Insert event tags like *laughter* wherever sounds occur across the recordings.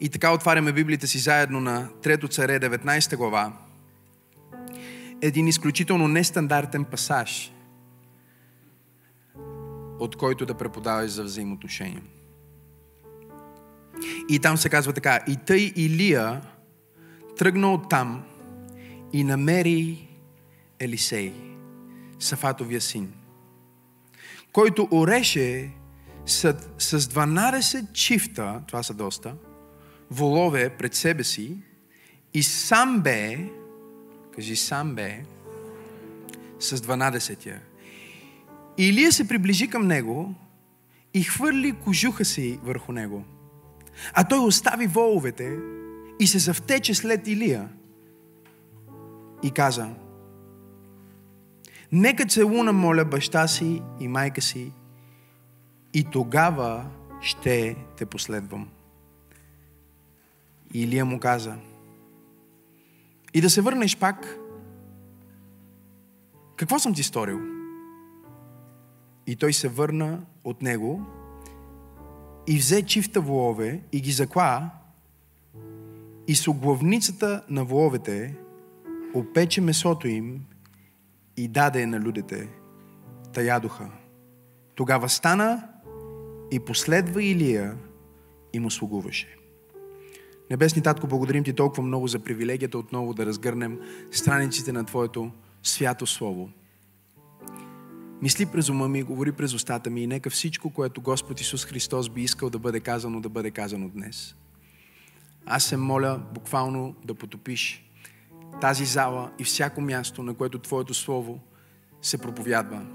И така отваряме Библията си заедно на Трето царе, 19 глава. Един изключително нестандартен пасаж, от който да преподаваш за взаимоотношения. И там се казва така. И тъй Илия тръгна от там и намери Елисей, Сафатовия син, който ореше с 12 чифта, това са доста, волове пред себе си и сам бе, кажи сам бе, с 12-я. Илия се приближи към него и хвърли кожуха си върху него. А той остави воловете и се завтече след Илия и каза, Нека целуна, моля, баща си и майка си и тогава ще те последвам. И Илия му каза, и да се върнеш пак, какво съм ти сторил? И той се върна от него и взе чифта волове и ги закла и с оглавницата на воловете опече месото им и даде на людите. Та ядоха. Тогава стана и последва Илия и му слугуваше. Небесни Татко, благодарим Ти толкова много за привилегията отново да разгърнем страниците на Твоето свято Слово. Мисли през ума ми, говори през устата ми и нека всичко, което Господ Исус Христос би искал да бъде казано, да бъде казано днес. Аз се моля буквално да потопиш тази зала и всяко място, на което Твоето Слово се проповядва.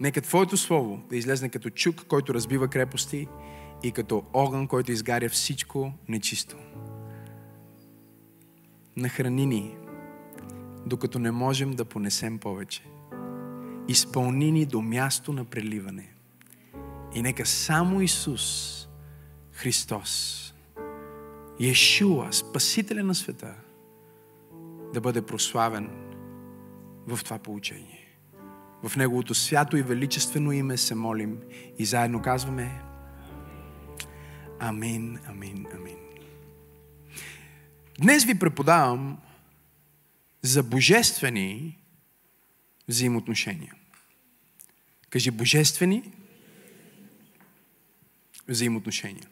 Нека Твоето Слово да излезне като чук, който разбива крепости и като огън, който изгаря всичко нечисто. Нахрани ни, докато не можем да понесем повече. Изпълни ни до място на преливане. И нека само Исус Христос, Иешуа, Спасителя на света, да бъде прославен в това получение. В Неговото свято и величествено име се молим и заедно казваме Амин, амин, амин. Днес ви преподавам за божествени взаимоотношения. Кажи божествени взаимоотношения.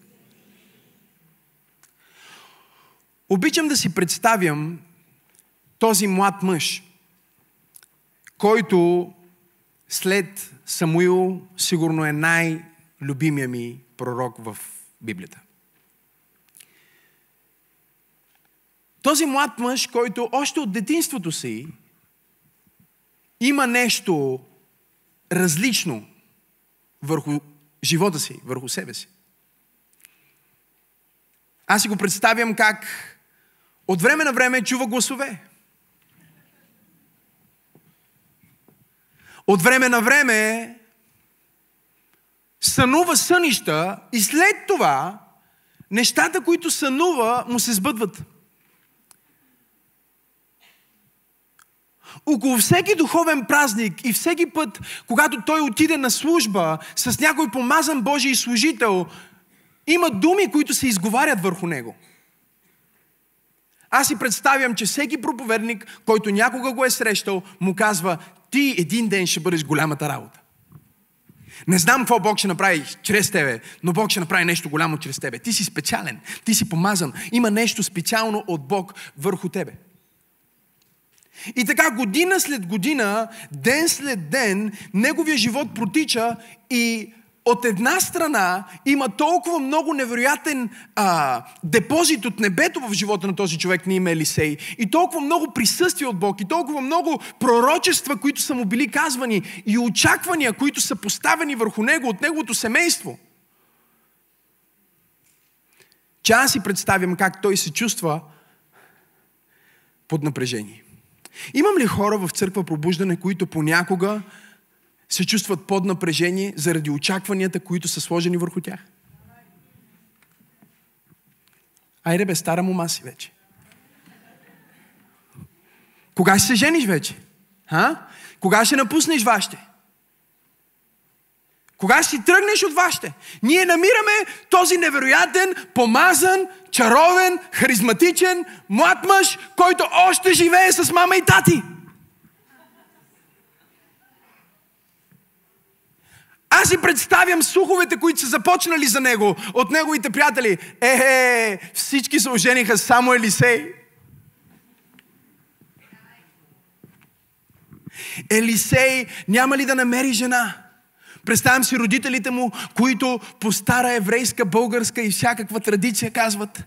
Обичам да си представям този млад мъж, който след Самуил сигурно е най-любимия ми пророк в Библията. Този млад мъж, който още от детинството си има нещо различно върху живота си, върху себе си. Аз си го представям как от време на време чува гласове. От време на време сънува сънища и след това нещата, които сънува, му се сбъдват. Около всеки духовен празник и всеки път, когато той отиде на служба с някой помазан Божий служител, има думи, които се изговарят върху него. Аз си представям, че всеки проповедник, който някога го е срещал, му казва, ти един ден ще бъдеш голямата работа. Не знам какво Бог ще направи чрез тебе, но Бог ще направи нещо голямо чрез тебе. Ти си специален, ти си помазан. Има нещо специално от Бог върху тебе. И така година след година, ден след ден, неговия живот протича и от една страна има толкова много невероятен а, депозит от небето в живота на този човек на име Елисей и толкова много присъствие от Бог и толкова много пророчества, които са му били казвани и очаквания, които са поставени върху него от неговото семейство. Че аз си представям как той се чувства под напрежение. Имам ли хора в църква пробуждане, които понякога се чувстват под напрежение заради очакванията, които са сложени върху тях? Айде бе, стара мома си вече. Кога ще се жениш вече? А? Кога ще напуснеш вашите? Кога ще тръгнеш от вашите? Ние намираме този невероятен, помазан чаровен, харизматичен, млад мъж, който още живее с мама и тати. Аз си представям слуховете, които са започнали за него от неговите приятели. Е, всички се ожениха само Елисей. Елисей няма ли да намери жена? Представям си родителите му, които по стара еврейска, българска и всякаква традиция казват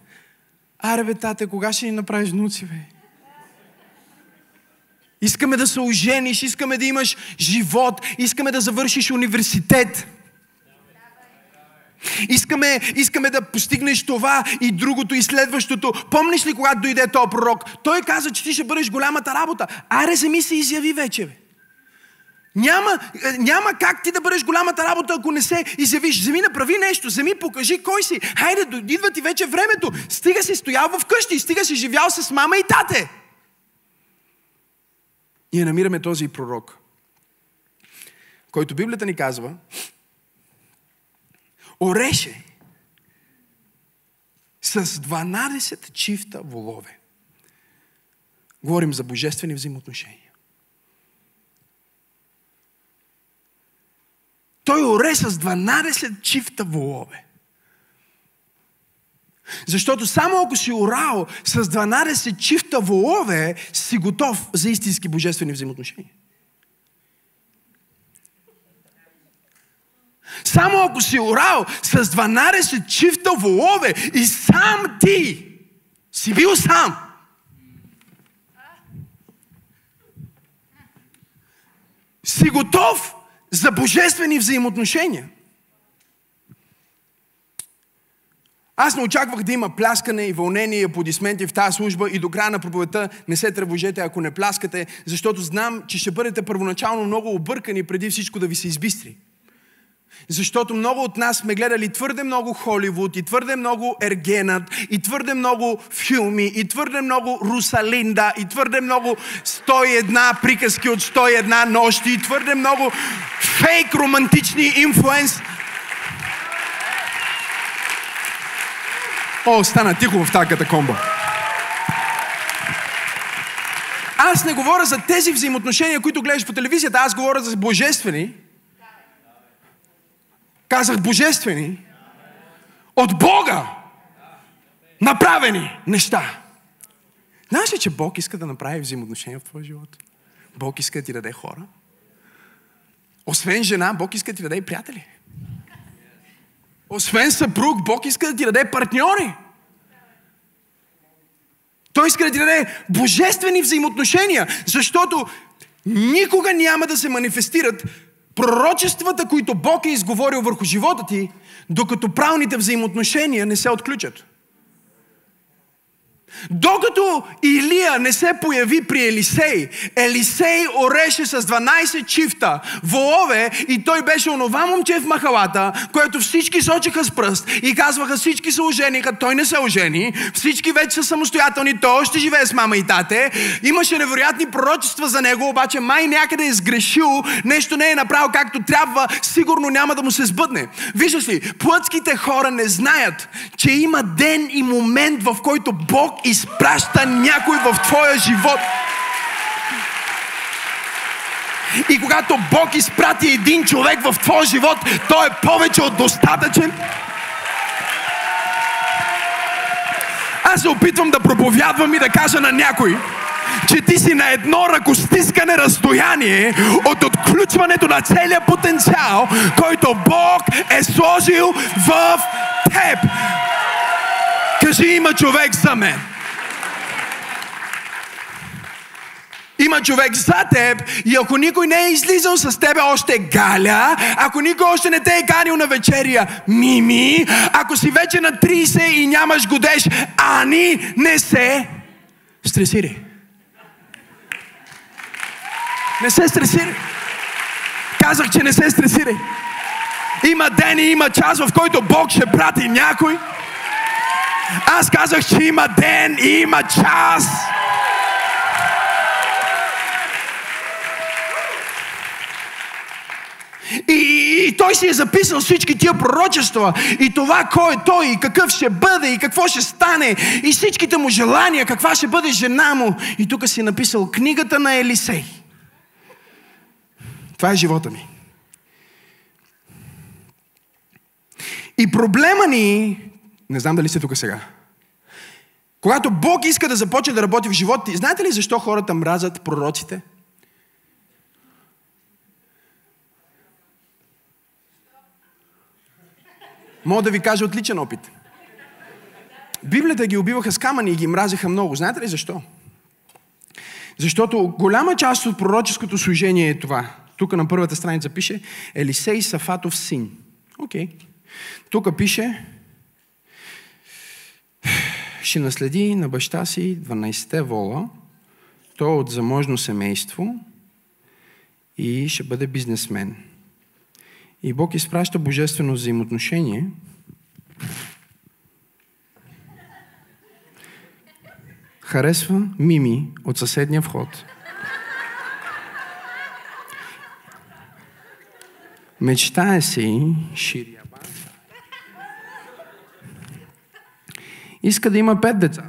Аре бе, тате, кога ще ни направиш внуци, бе? Искаме да се ожениш, искаме да имаш живот, искаме да завършиш университет. Искаме, искаме да постигнеш това и другото и следващото. Помниш ли, когато дойде този пророк? Той каза, че ти ще бъдеш голямата работа. Аре, вземи се изяви вече. Бе. Няма, е, няма как ти да бъдеш голямата работа, ако не се изявиш. Вземи, направи нещо, вземи, покажи кой си. Хайде, идва ти вече времето. Стига си стоял в къщи, стига си живял с мама и тате. Ние намираме този пророк, който Библията ни казва, ореше с 12 чифта волове. Говорим за божествени взаимоотношения. Той оре с 12 чифта волове. Защото само ако си орал с 12 чифта волове, си готов за истински божествени взаимоотношения. Само ако си орал с 12 чифта волове и сам ти си бил сам. Си готов за божествени взаимоотношения. Аз не очаквах да има пляскане и вълнение и аплодисменти в тази служба и до края на проповедта не се тревожете, ако не пляскате, защото знам, че ще бъдете първоначално много объркани преди всичко да ви се избистри. Защото много от нас сме гледали твърде много Холивуд и твърде много Ергенът и твърде много филми и твърде много Русалинда и твърде много 101 приказки от 101 нощи и твърде много фейк романтични инфлуенс. О, стана тихо в тази катакомба. Аз не говоря за тези взаимоотношения, които гледаш по телевизията, аз говоря за божествени, Казах божествени. От Бога направени неща. Знаеш ли, че Бог иска да направи взаимоотношения в твоя живот? Бог иска да ти даде хора. Освен жена, Бог иска да ти даде и приятели. Освен съпруг, Бог иска да ти даде партньори. Той иска да ти даде божествени взаимоотношения, защото никога няма да се манифестират пророчествата, които Бог е изговорил върху живота ти, докато правните взаимоотношения не се отключат. Докато Илия не се появи при Елисей, Елисей ореше с 12 чифта волове и той беше онова момче в махалата, което всички сочиха с пръст и казваха всички се ожениха, той не се ожени, всички вече са самостоятелни, той още живее с мама и тате. Имаше невероятни пророчества за него, обаче май някъде е сгрешил, нещо не е направил както трябва, сигурно няма да му се сбъдне. Виждаш ли, плътските хора не знаят, че има ден и момент, в който Бог изпраща някой в твоя живот. И когато Бог изпрати един човек в твоя живот, той е повече от достатъчен. Аз се опитвам да проповядвам и да кажа на някой, че ти си на едно ръкостискане разстояние от отключването на целия потенциал, който Бог е сложил в теб. Кажи, има човек за мен. Има човек за теб и ако никой не е излизал с тебе още Галя, ако никой още не те е канил на вечеря Мими, ако си вече на 30 и нямаш годеж Ани, не се стресири. Не се стресири. Казах, че не се стресири. Има ден и има час, в който Бог ще прати някой. Аз казах, че има ден и има час. И И той си е записал всички тия пророчества и това кой е той и какъв ще бъде и какво ще стане и всичките му желания, каква ще бъде жена му. И тук си е написал книгата на Елисей. Това е живота ми. И проблема ни, не знам дали сте тук сега, когато Бог иска да започне да работи в живота ти, знаете ли защо хората мразят пророците? Мога да ви кажа отличен опит. Библията ги убиваха с камъни и ги мразеха много. Знаете ли защо? Защото голяма част от пророческото служение е това. Тук на първата страница пише Елисей Сафатов син. Окей. Okay. Тук пише ще наследи на баща си 12-те вола, той е от заможно семейство и ще бъде бизнесмен. И Бог изпраща божествено взаимоотношение. Харесва Мими от съседния вход. Мечтае си Ширия Иска да има пет деца.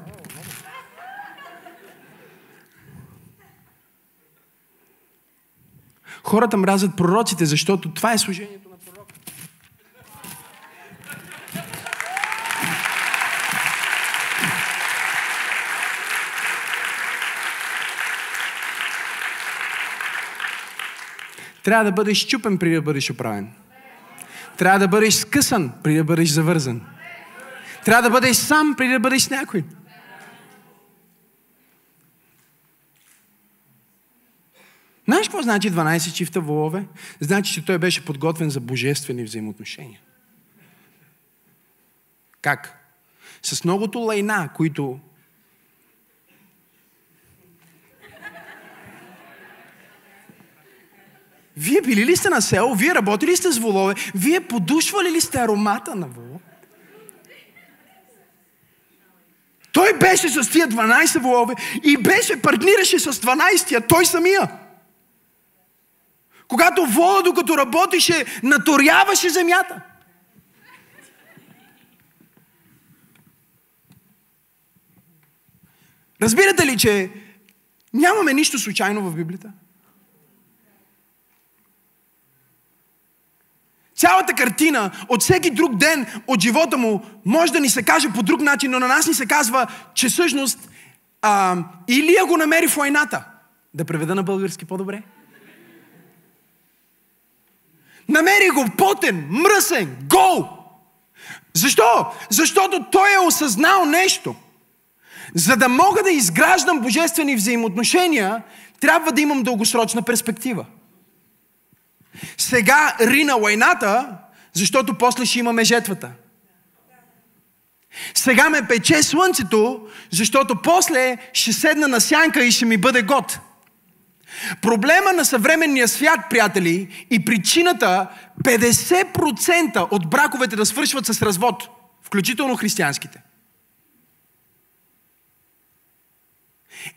Хората мразят пророците, защото това е служението на пророка. Трябва да бъдеш чупен преди да бъдеш оправен. Трябва да бъдеш скъсан преди да бъдеш завързан. Трябва да бъдеш сам, преди да бъдеш някой. Знаеш какво значи 12 чифта волове? Значи, че той беше подготвен за божествени взаимоотношения. Как? С многото лайна, които Вие били ли сте на село? Вие работили ли сте с волове? Вие подушвали ли сте аромата на волове? Той беше с тия 12 волове и беше, партнираше с 12-тия, той самия. Когато вола, докато работеше, наторяваше земята. Разбирате ли, че нямаме нищо случайно в Библията? Цялата картина от всеки друг ден от живота му може да ни се каже по друг начин, но на нас ни се казва, че всъщност а, Илия го намери в войната. Да преведа на български по-добре. Намери го потен, мръсен, гол. Защо? Защото той е осъзнал нещо. За да мога да изграждам божествени взаимоотношения, трябва да имам дългосрочна перспектива. Сега рина войната, защото после ще имаме жетвата. Сега ме пече слънцето, защото после ще седна на сянка и ще ми бъде год. Проблема на съвременния свят, приятели, и причината 50% от браковете да свършват с развод, включително християнските,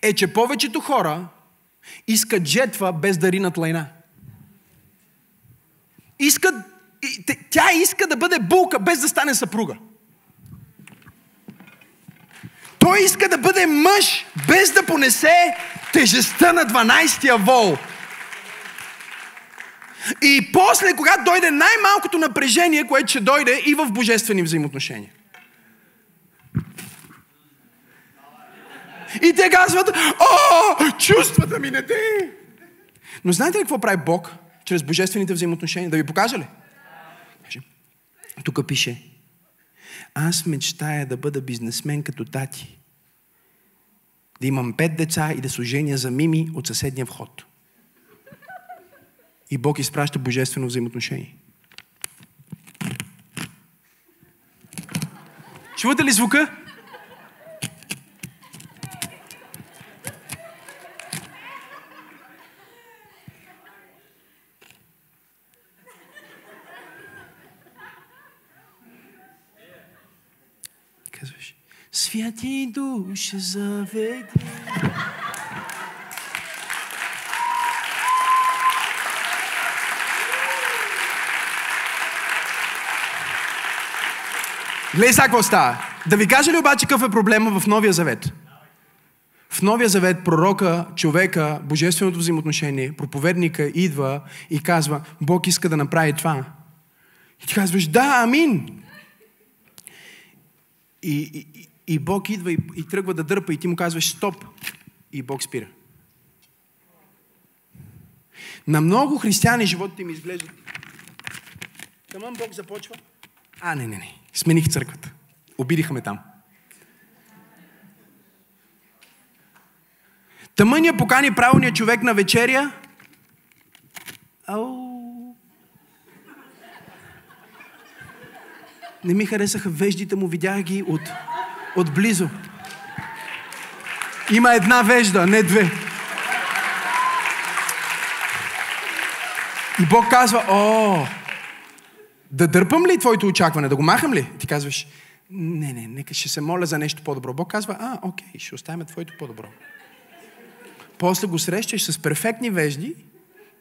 е, че повечето хора искат жетва без да ринат лайна искат, тя иска да бъде булка, без да стане съпруга. Той иска да бъде мъж, без да понесе тежестта на 12-я вол. И после, когато дойде най-малкото напрежение, което ще дойде и в божествени взаимоотношения. И те казват, о, чувствата ми не те. Но знаете ли какво прави Бог? Чрез божествените взаимоотношения. Да ви покажа ли? Тук пише, аз мечтая да бъда бизнесмен като тати. Да имам пет деца и да служения за мими от съседния вход. И Бог изпраща божествено взаимоотношение. Чувате ли звука? ти душа заведе. Гледай сега какво става. Да ви кажа ли обаче какъв е проблема в Новия Завет? В Новия Завет пророка, човека, божественото взаимоотношение, проповедника идва и казва, Бог иска да направи това. И ти казваш, да, амин. И, и, и Бог идва и, и тръгва да дърпа и ти му казваш, стоп. И Бог спира. На много християни животите им изглежда. Камън Бог започва. А, не, не, не. Смених църквата. Обидиха ме там. Тъмъния покани правилния човек на вечеря. Ау. Не ми харесаха веждите му, видях ги от, от близо. Има една вежда, не две. И Бог казва, о, да дърпам ли твоето очакване, да го махам ли? Ти казваш, не, не, нека ще се моля за нещо по-добро. Бог казва, а, окей, ще оставим твоето по-добро. После го срещаш с перфектни вежди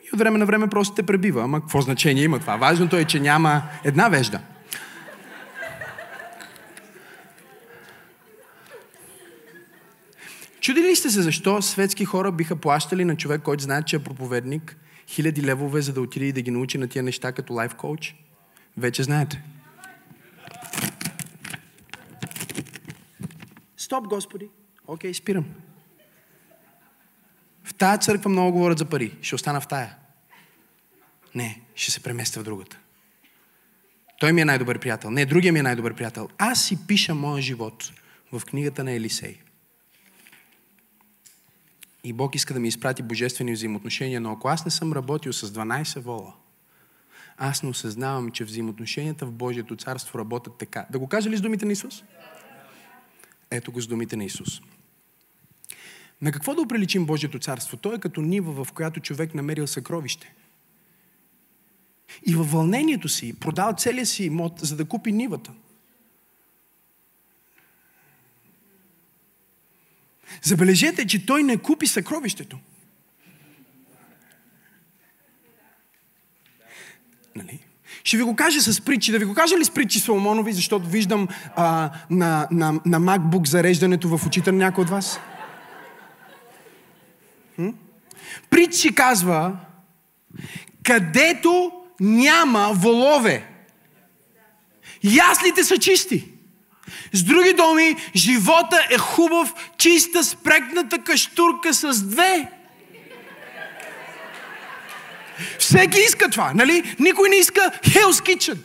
и от време на време просто те пребива. Ама какво значение има това? Важното е, че няма една вежда. Чудили сте се защо светски хора биха плащали на човек, който знае, че е проповедник, хиляди левове, за да отиде и да ги научи на тия неща като лайф коуч? Вече знаете. Стоп, Господи. Окей, спирам. В тая църква много говорят за пари. Ще остана в тая. Не, ще се преместя в другата. Той ми е най-добър приятел. Не, другия ми е най-добър приятел. Аз си пиша моя живот в книгата на Елисей. И Бог иска да ми изпрати божествени взаимоотношения, но ако аз не съм работил с 12 вола, аз не осъзнавам, че взаимоотношенията в Божието царство работят така. Да го кажа ли с думите на Исус? Ето го с думите на Исус. На какво да оприличим Божието царство? То е като нива, в която човек намерил съкровище. И във вълнението си продал целия си имот, за да купи нивата. Забележете, че той не купи съкровището. Нали? Ще ви го кажа с притчи. Да ви го кажа ли с притчи Соломонови, защото виждам а, на, на, на MacBook зареждането в очите на някой от вас? Хм? Притчи казва, където няма волове, яслите са чисти. С други думи, живота е хубав, чиста, спрекната каштурка с две. Всеки иска това, нали? Никой не иска Hell's Kitchen.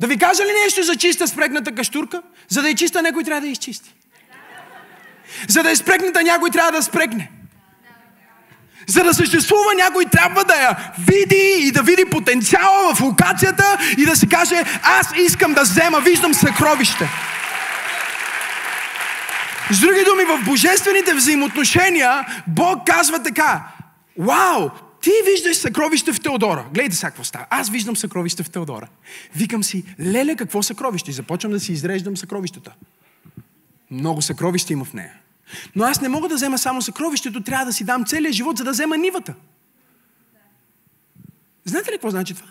Да ви кажа ли нещо за чиста спрегната каштурка? За да е чиста, някой трябва да я изчисти. За да е спрегната, някой трябва да спрегне. За да съществува, някой трябва да я види и да види потенциала в локацията и да си каже, аз искам да взема, виждам съкровище. С други думи, в божествените взаимоотношения Бог казва така, вау, ти виждаш съкровище в Теодора. Гледайте сега какво става. Аз виждам съкровище в Теодора. Викам си, леле, какво съкровище? И започвам да си изреждам съкровищата. Много съкровища има в нея. Но аз не мога да взема само съкровището, трябва да си дам целият живот, за да взема нивата. Знаете ли какво значи това?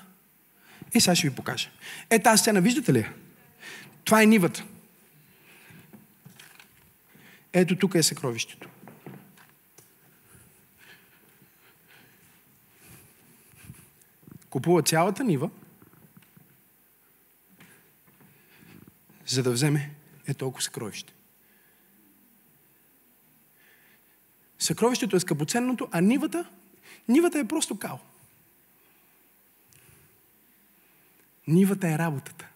Е, сега ще ви покажа. Е, тази сцена, виждате ли? Това е нивата. Ето тук е съкровището. Купува цялата нива, за да вземе е толкова съкровище. Съкровището е скъпоценното, а нивата, нивата е просто кал. Нивата е работата.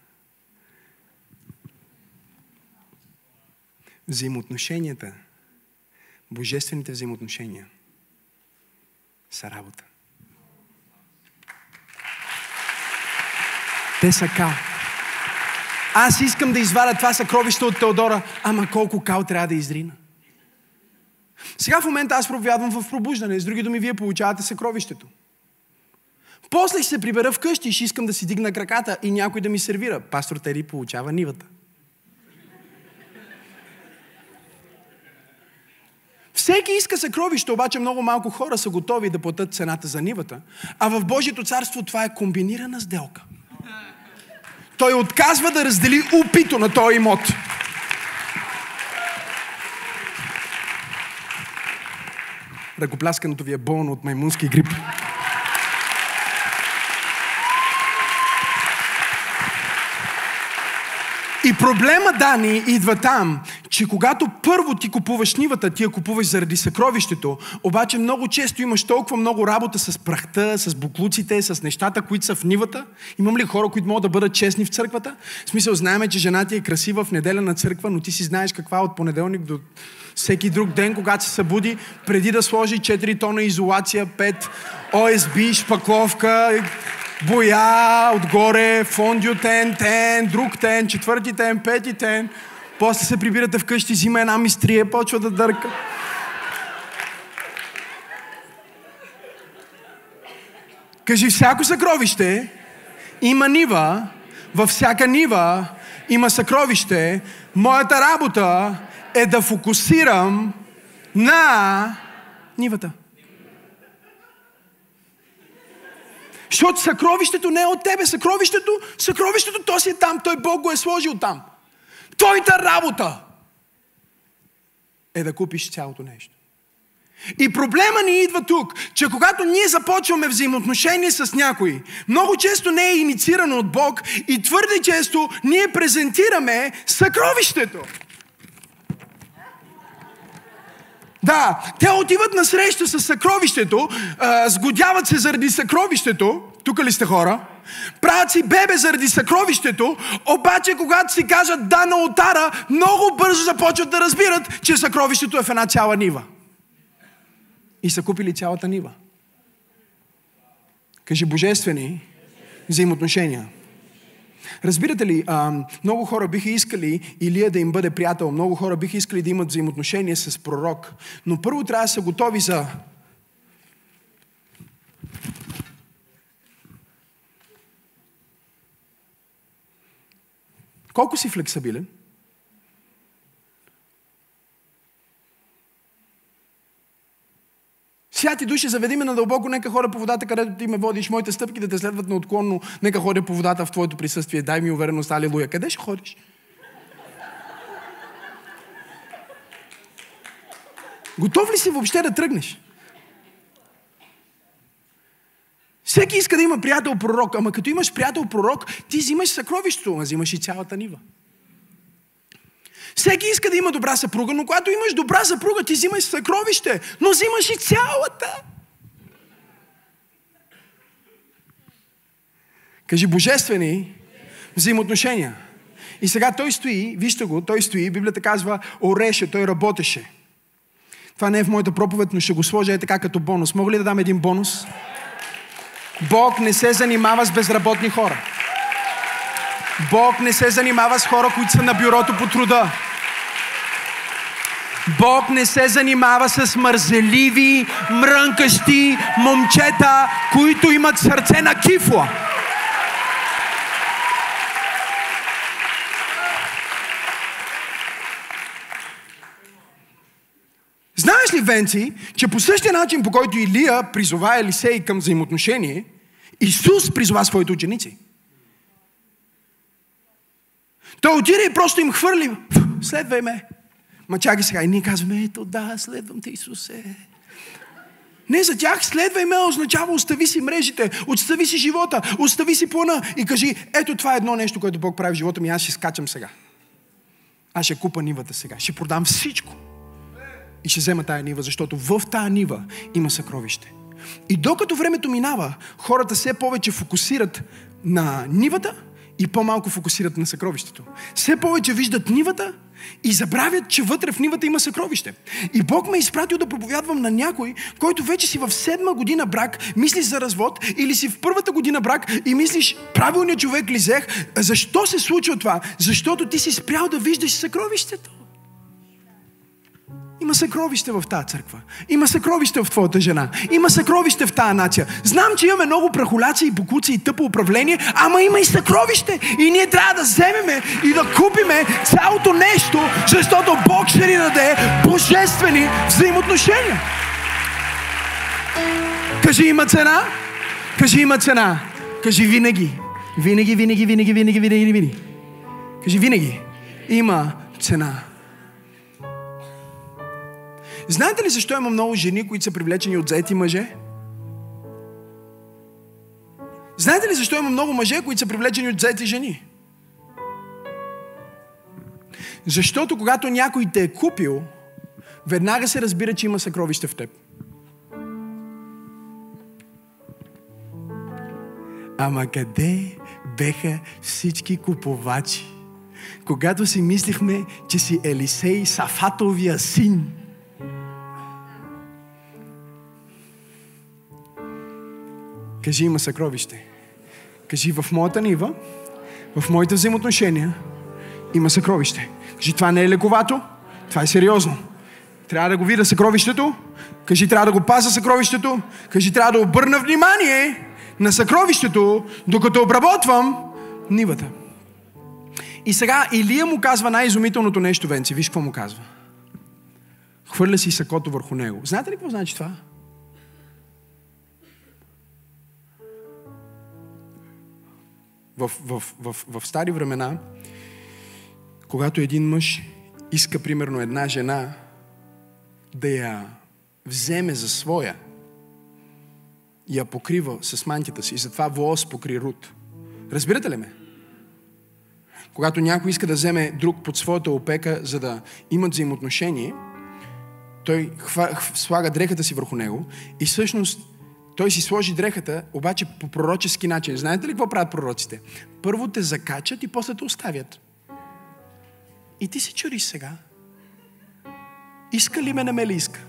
Взаимоотношенията, божествените взаимоотношения са работа. Те са кал. Аз искам да извадя това съкровище от Теодора, ама колко кал трябва да изрина. Сега в момента аз проповядвам в пробуждане. С други думи, вие получавате съкровището. После ще се прибера вкъщи и ще искам да си дигна краката и някой да ми сервира. Пастор Тери получава нивата. Всеки иска съкровище, обаче много малко хора са готови да платят цената за нивата. А в Божието царство това е комбинирана сделка. Той отказва да раздели упито на този имот. Ръкопляскането ви е болно от маймунски грип. И проблема, Дани, идва там, че когато първо ти купуваш нивата, ти я купуваш заради съкровището, обаче много често имаш толкова много работа с прахта, с буклуците, с нещата, които са в нивата. Имам ли хора, които могат да бъдат честни в църквата? В смисъл, знаеме, че жена ти е красива в неделя на църква, но ти си знаеш каква от понеделник до всеки друг ден, когато се събуди, преди да сложи 4 тона изолация, 5 ОСБ, шпакловка, боя, отгоре, фондио тен, тен, друг тен, четвърти тен, пети тен. После се прибирате вкъщи, взима една мистрия, почва да дърка. Кажи, всяко съкровище има нива, във всяка нива има съкровище. Моята работа е да фокусирам на нивата. Защото съкровището не е от тебе. Съкровището, съкровището, то си е там. Той Бог го е сложил там. Твоята работа е да купиш цялото нещо. И проблема ни идва тук, че когато ние започваме взаимоотношения с някой, много често не е инициирано от Бог и твърде често ние презентираме съкровището. Да, те отиват на среща с съкровището, сгодяват се заради съкровището, тук ли сте хора? Правят си бебе заради съкровището, обаче когато си кажат да на отара, много бързо започват да разбират, че съкровището е в една цяла нива. И са купили цялата нива. Кажи божествени взаимоотношения. Разбирате ли, много хора биха искали Илия да им бъде приятел, много хора биха искали да имат взаимоотношения с пророк, но първо трябва да са готови за Колко си флексабилен? Святи души, заведи ме надълбоко, нека хора по водата, където ти ме водиш, моите стъпки да те следват неотклонно, нека ходя по водата в Твоето присъствие, дай ми увереност, алилуя. Къде ще ходиш? Готов ли си въобще да тръгнеш? Всеки иска да има приятел пророк, ама като имаш приятел пророк, ти взимаш съкровището, а взимаш и цялата нива. Всеки иска да има добра съпруга, но когато имаш добра съпруга, ти взимаш съкровище, но взимаш и цялата. Кажи божествени взаимоотношения. И сега той стои, вижте го, той стои, Библията казва, ореше, той работеше. Това не е в моята проповед, но ще го сложа е така като бонус. Мога ли да дам един бонус? Бог не се занимава с безработни хора. Бог не се занимава с хора, които са на бюрото по труда. Бог не се занимава с мързеливи, мрънкащи момчета, които имат сърце на кифла. Знаеш ли, Венци, че по същия начин, по който Илия призова Елисей към взаимоотношение, Исус призова своите ученици. Той отиде и просто им хвърли. Следвай ме. Ма чакай сега. И ние казваме, ето да, следвам те, Исусе. Не за тях следвай ме означава остави си мрежите, остави си живота, остави си плана и кажи, ето това е едно нещо, което Бог прави в живота ми, аз ще скачам сега. Аз ще купа нивата сега, ще продам всичко. И ще взема тая нива, защото в тая нива има съкровище. И докато времето минава, хората все повече фокусират на нивата и по-малко фокусират на съкровището. Все повече виждат нивата и забравят, че вътре в нивата има съкровище. И Бог ме е изпратил да проповядвам на някой, който вече си в седма година брак, мислиш за развод, или си в първата година брак и мислиш, правилният човек ли взех. Защо се случва това? Защото ти си спрял да виждаш съкровището. Има съкровище в тази църква. Има съкровище в твоята жена. Има съкровище в тази нация. Знам, че имаме много прахоляци и бокуци и тъпо управление, ама има и съкровище. И ние трябва да вземеме и да купиме цялото нещо, защото Бог ще ни даде божествени взаимоотношения. Кажи има цена. Кажи има цена. Кажи винаги. Винаги, винаги, винаги, винаги, винаги, винаги. Кажи винаги. Има цена. Знаете ли защо има много жени, които са привлечени от заети мъже? Знаете ли защо има много мъже, които са привлечени от заети жени? Защото когато някой те е купил, веднага се разбира, че има съкровище в теб. Ама къде беха всички купувачи? Когато си мислихме, че си Елисей Сафатовия син. Кажи има съкровище. Кажи в моята нива, в моите взаимоотношения има съкровище. Кажи това не е лековато, това е сериозно. Трябва да го видя съкровището. Кажи трябва да го паза съкровището. Кажи трябва да обърна внимание на съкровището, докато обработвам нивата. И сега Илия му казва най-изумителното нещо, Венци. Виж какво му казва. Хвърля си сакото върху него. Знаете ли какво значи това? В, в, в, в, стари времена, когато един мъж иска, примерно, една жена да я вземе за своя, я покрива с мантията си. И затова Воос покри Рут. Разбирате ли ме? Когато някой иска да вземе друг под своята опека, за да имат взаимоотношение, той хва, слага дрехата си върху него и всъщност той си сложи дрехата, обаче по пророчески начин. Знаете ли какво правят пророците? Първо те закачат и после те оставят. И ти се чуриш сега. Иска ли ме, не ме ли иска?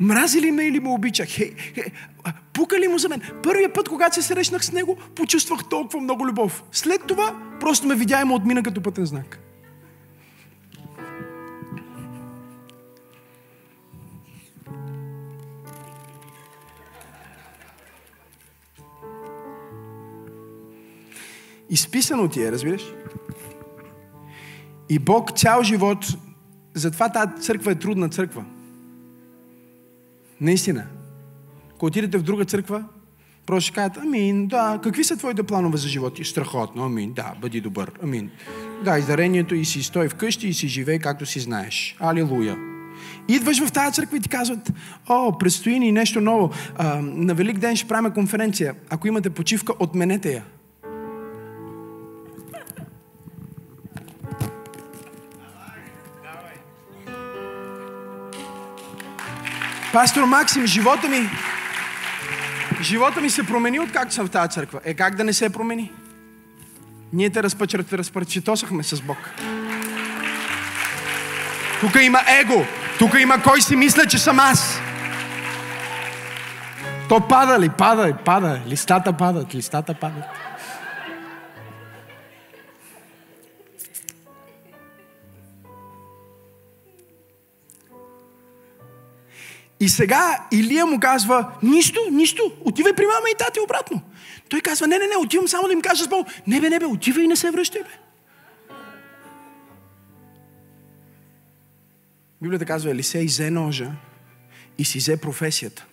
Мрази ли ме или ме обича? Хе, хе, пука ли му за мен? Първият път, когато се срещнах с него, почувствах толкова много любов. След това, просто ме видя и ме отмина като пътен знак. Изписано ти е, разбираш? И Бог цял живот, затова тази църква е трудна църква. Наистина. Ако отидете в друга църква, просто ще кажат, амин, да, какви са твоите планове за живот? И страхотно, амин, да, бъди добър, амин. Да, издарението и си стой вкъщи и си живей както си знаеш. Алилуя. Идваш в тази църква и ти казват, о, предстои ни нещо ново. А, на Велик ден ще правим конференция. Ако имате почивка, отменете я. Пастор Максим, живота ми, живота ми се промени от както съм в тази църква. Е, как да не се промени? Ние те разпъчетосахме с Бог. Тук има его. Тук има кой си мисля, че съм аз. То пада ли? Пада, пада. Листата падат, листата падат. И сега Илия му казва, нищо, нищо, отивай при мама и тати обратно. Той казва, не, не, не, отивам само да им кажа с Бог. Не бе, не бе, отивай и не се връщай, бе. Библията казва, Елисей взе ножа и си взе професията.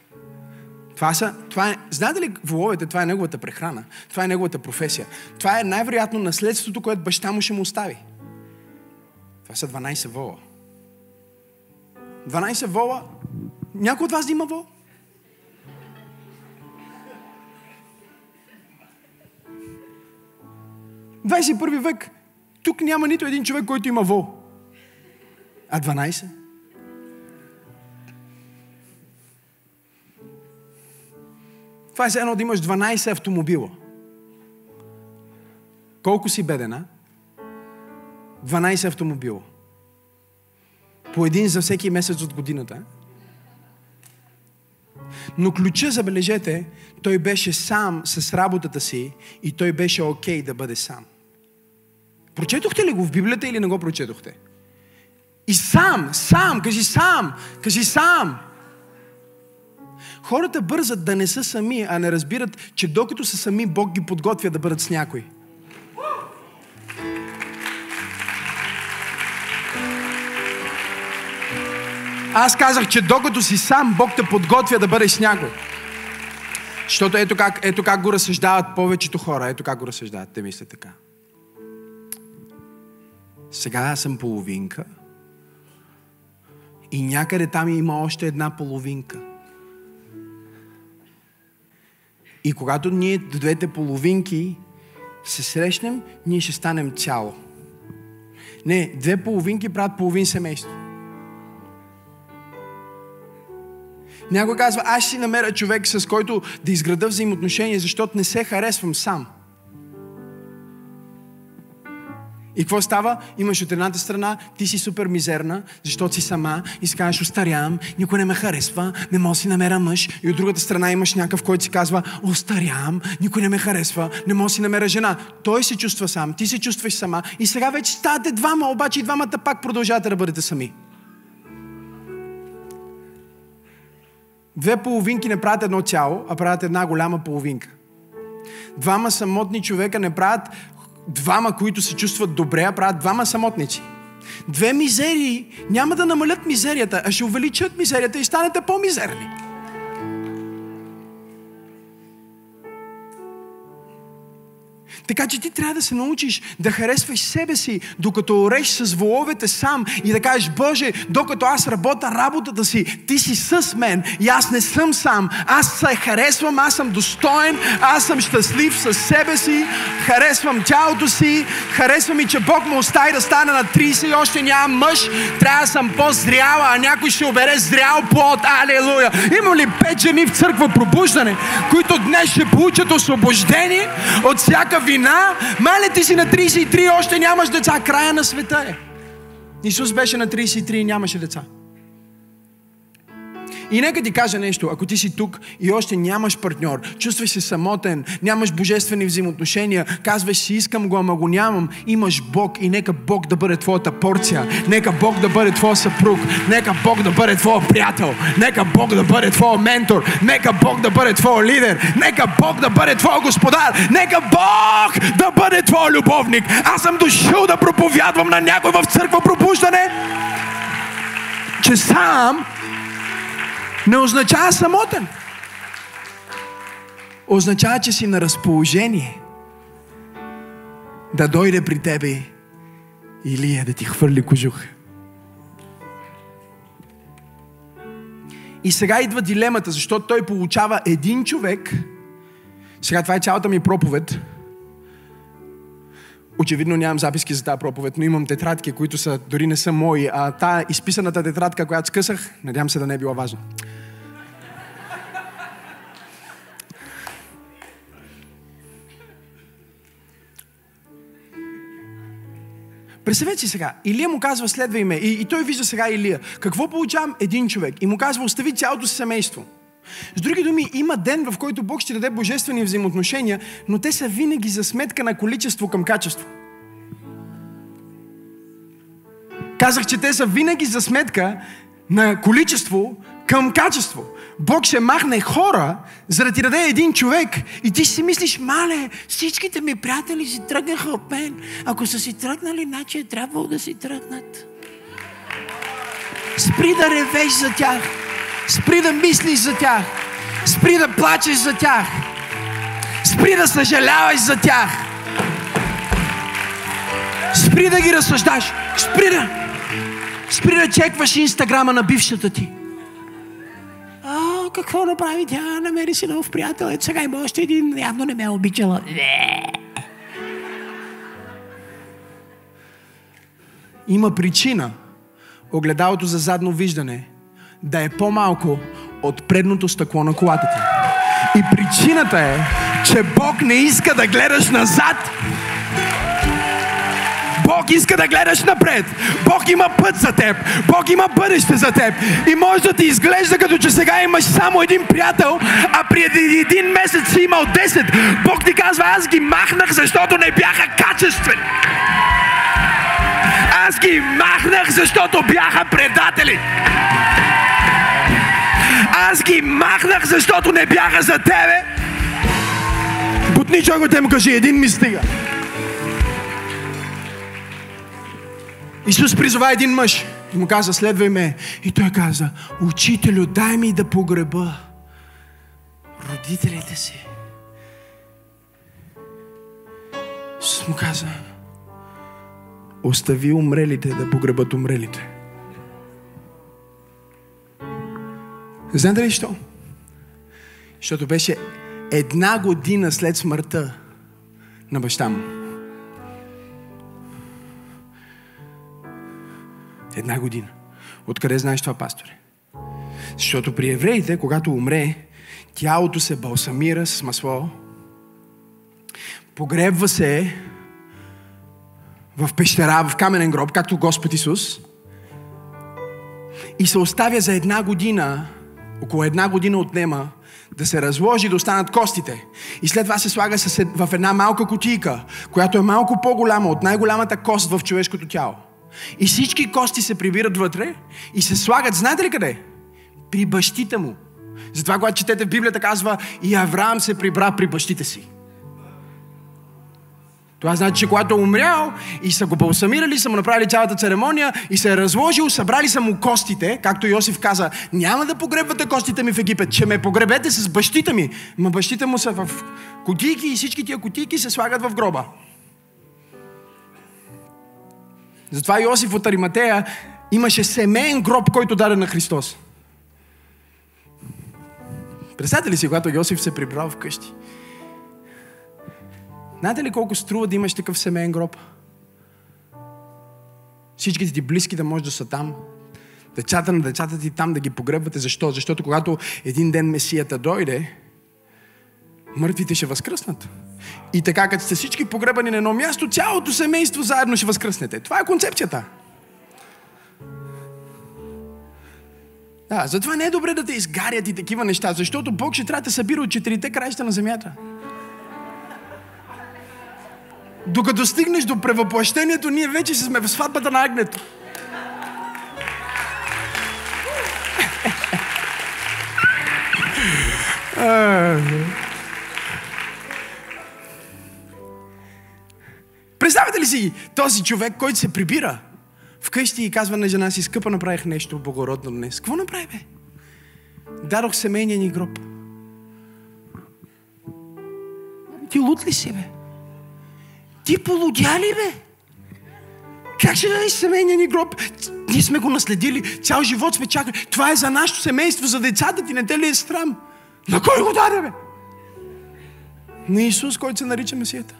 Това са, това е, знаете ли, воловете, това е неговата прехрана. Това е неговата професия. Това е най-вероятно наследството, което баща му ще му остави. Това са 12 вола. 12 вола някой от вас има вол? В 21 век тук няма нито един човек, който има вол. А 12? Това е едно да имаш 12 автомобила. Колко си беден, а? 12 автомобила. По един за всеки месец от годината. Но ключа, забележете, той беше сам с работата си и той беше окей okay да бъде сам. Прочетохте ли го в Библията или не го прочетохте? И сам, сам, кажи сам, кажи сам. Хората бързат да не са сами, а не разбират, че докато са сами, Бог ги подготвя да бъдат с някой. Аз казах, че докато си сам, Бог те подготвя да бъдеш с някой. Защото ето как, ето как го разсъждават повечето хора. Ето как го разсъждават. Те мислят така. Сега аз съм половинка. И някъде там има още една половинка. И когато ние двете половинки се срещнем, ние ще станем цяло. Не, две половинки правят половин семейство. Някой казва, аз ще си намеря човек, с който да изграда взаимоотношения, защото не се харесвам сам. И какво става? Имаш от едната страна, ти си супер мизерна, защото си сама и си казваш, остарявам, никой не ме харесва, не мога да си намеря мъж. И от другата страна имаш някакъв, който си казва, остарявам, никой не ме харесва, не мога си намеря жена. Той се чувства сам, ти се чувстваш сама и сега вече ставате двама, обаче и двамата пак продължавате да бъдете сами. Две половинки не правят едно цяло, а правят една голяма половинка. Двама самотни човека не правят двама, които се чувстват добре, а правят двама самотници. Две мизерии няма да намалят мизерията, а ще увеличат мизерията и станете по-мизерни. Така че ти трябва да се научиш да харесваш себе си, докато ореш с воловете сам и да кажеш, Боже, докато аз работя работата си, ти си с мен и аз не съм сам. Аз се харесвам, аз съм достоен, аз съм щастлив с себе си, харесвам тялото си, харесвам и, че Бог ме остави да стане на 30 и още нямам мъж. Трябва да съм по-зряла, а някой ще обере зрял плод. Алелуя! Има ли пет жени в църква пробуждане, които днес ще получат освобождение от всяка вина, мале ти си на 33, още нямаш деца. Края на света е. Исус беше на 33 и нямаше деца. И нека ти кажа нещо, ако ти си тук и още нямаш партньор, чувстваш се самотен, нямаш божествени взаимоотношения, казваш си искам го, ама го нямам, имаш Бог и нека Бог да бъде твоята порция, нека Бог да бъде твой съпруг, нека Бог да бъде твой приятел, нека Бог да бъде твой ментор, нека Бог да бъде твой лидер, нека Бог да бъде твой господар, нека Бог да бъде твой любовник. Аз съм дошъл да проповядвам на някой в църква пробуждане, че сам не означава самотен. Означава, че си на разположение да дойде при тебе Илия да ти хвърли кожух. И сега идва дилемата, защото той получава един човек. Сега това е цялата ми проповед. Очевидно нямам записки за тази проповед, но имам тетрадки, които са, дори не са мои. А та изписаната тетрадка, която скъсах, надявам се да не е била важна. Представете си сега, Илия му казва, следвай ме. И, и той вижда сега Илия. Какво получавам? Един човек. И му казва, остави цялото си семейство. С други думи, има ден, в който Бог ще даде божествени взаимоотношения, но те са винаги за сметка на количество към качество. Казах, че те са винаги за сметка на количество към качество. Бог ще махне хора, за да ти даде един човек. И ти си мислиш, мале, всичките ми приятели си тръгнаха от мен. Ако са си тръгнали, значи е трябвало да си тръгнат. Спри да ревеш за тях. Спри да мислиш за тях. Спри да плачеш за тях. Спри да съжаляваш за тях. Спри да ги разсъждаш. Спри да, спри да чекваш инстаграма на бившата ти какво направи тя? Намери си нов приятел. Ето сега има още един. Явно не ме е обичала. Има причина огледалото за задно виждане да е по-малко от предното стъкло на колата ти. И причината е, че Бог не иска да гледаш назад, Бог иска да гледаш напред. Бог има път за теб. Бог има бъдеще за теб. И може да ти изглежда като че сега имаш само един приятел, а преди един месец си имал 10. Бог ти казва, аз ги махнах, защото не бяха качествени. Аз ги махнах, защото бяха предатели. Аз ги махнах, защото не бяха за тебе. Бутни те му кажи, един ми стига. Исус призова един мъж и му каза, следвай ме. И той каза, учителю, дай ми да погреба родителите си. Исус му каза, остави умрелите да погребат умрелите. Знаете ли що? Защото беше една година след смъртта на баща му. Една година. Откъде знаеш това, пасторе? Защото при евреите, когато умре, тялото се балсамира с масло, погребва се в пещера, в каменен гроб, както Господ Исус, и се оставя за една година, около една година отнема, да се разложи, да останат костите. И след това се слага в една малка кутийка, която е малко по-голяма от най-голямата кост в човешкото тяло. И всички кости се прибират вътре и се слагат, знаете ли къде? При бащите му. Затова, когато четете в Библията, казва и Авраам се прибра при бащите си. Това значи, че когато е умрял и са го балсамирали, са му направили цялата церемония и се е разложил, събрали са му костите, както Йосиф каза, няма да погребвате костите ми в Египет, че ме погребете с бащите ми. Ма бащите му са в кутийки и всички тия кутийки се слагат в гроба. Затова Йосиф от Ариматея имаше семейен гроб, който даде на Христос. Представете ли си, когато Йосиф се прибрал вкъщи? Знаете ли колко струва да имаш такъв семейен гроб? Всичките ти близки да може да са там. Децата на децата ти там да ги погребвате. Защо? Защото когато един ден Месията дойде, мъртвите ще възкръснат. И така, като сте всички погребани на едно място, цялото семейство заедно ще възкръснете. Това е концепцията. Да, затова не е добре да те изгарят и такива неща, защото Бог ще трябва да събира от четирите краища на земята. Докато стигнеш до превъплъщението, ние вече сме в сватбата на агнето. Представете ли си този човек, който се прибира вкъщи и казва на жена си, скъпа, направих нещо благородно днес. Какво направи, бе? Дадох семейния ни гроб. Ти лут ли си, бе? Ти полудя ли, бе? Как ще дадеш семейния ни гроб? Ние сме го наследили, цял живот сме чакали. Това е за нашето семейство, за децата ти, не те ли е срам? На кой го даде, бе? На Исус, който се нарича Месията.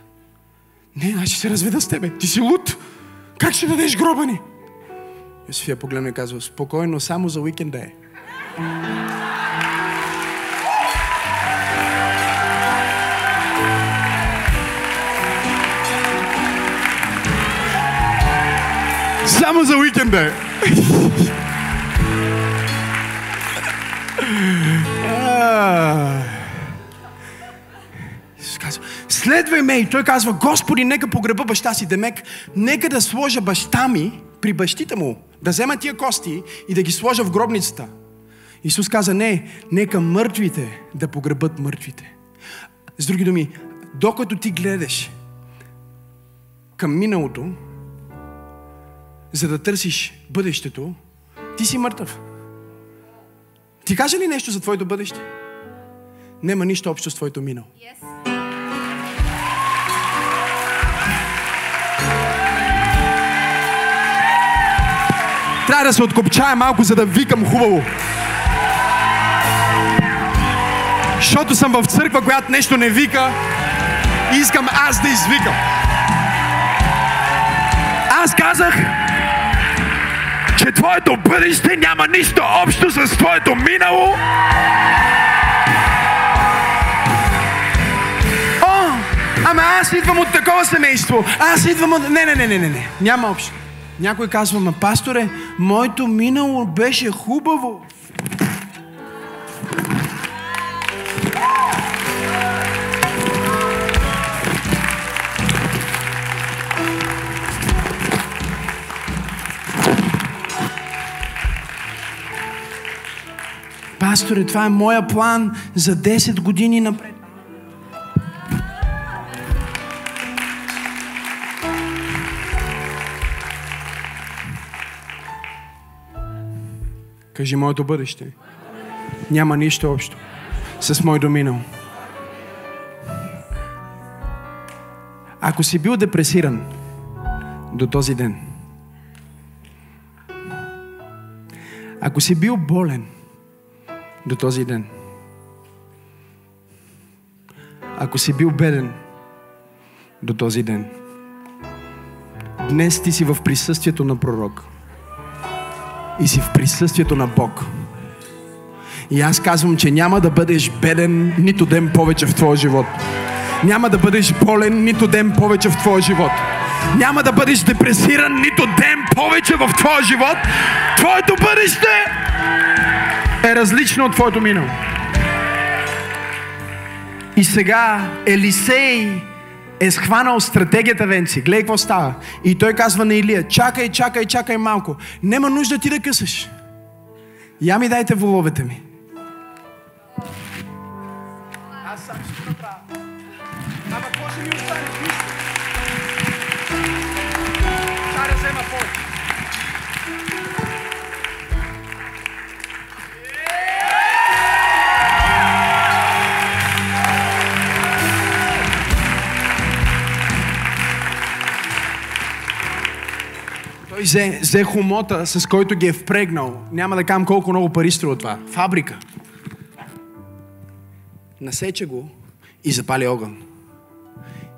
Не, аз ще се разведа с тебе. Ти си луд. Как ще дадеш гроба ни? Йосифия погледна и казва, спокойно, само за уикенда е. Само за уикенда. Следвай ме. И той казва, Господи, нека погреба баща си. Демек, нека да сложа баща ми при бащите му, да взема тия кости и да ги сложа в гробницата. Исус каза, не, нека мъртвите да погребат мъртвите. С други думи, докато ти гледаш към миналото, за да търсиш бъдещето, ти си мъртъв. Ти каже ли нещо за твоето бъдеще? Нема нищо общо с твоето минало. Yes. Трябва да се откопчая малко, за да викам хубаво. Защото съм в църква, която нещо не вика и искам аз да извикам. Аз казах, че твоето бъдеще няма нищо общо с твоето минало. О, ама аз идвам от такова семейство. Аз идвам от... Не, не, не, не, не, не. Няма общо. Някой казва, ма пасторе, моето минало беше хубаво. Пасторе, това е моя план за 10 години напред. Кажи моето бъдеще. Няма нищо общо с моето минало. Ако си бил депресиран до този ден, ако си бил болен до този ден, ако си бил беден до този ден, днес ти си в присъствието на пророк и си в присъствието на Бог. И аз казвам, че няма да бъдеш беден нито ден повече в твоя живот. Няма да бъдеш болен нито ден повече в твоя живот. Няма да бъдеш депресиран нито ден повече в твоя живот. Твоето бъдеще е различно от твоето минало. И сега Елисей е схванал стратегията Венци. Гледай какво става. И той казва на Илия, чакай, чакай, чакай малко. Нема нужда ти да късаш. Я ми дайте воловете ми. Аз сам взе, взе хомота, с който ги е впрегнал. Няма да кам колко много пари струва това. Фабрика. Насече го и запали огън.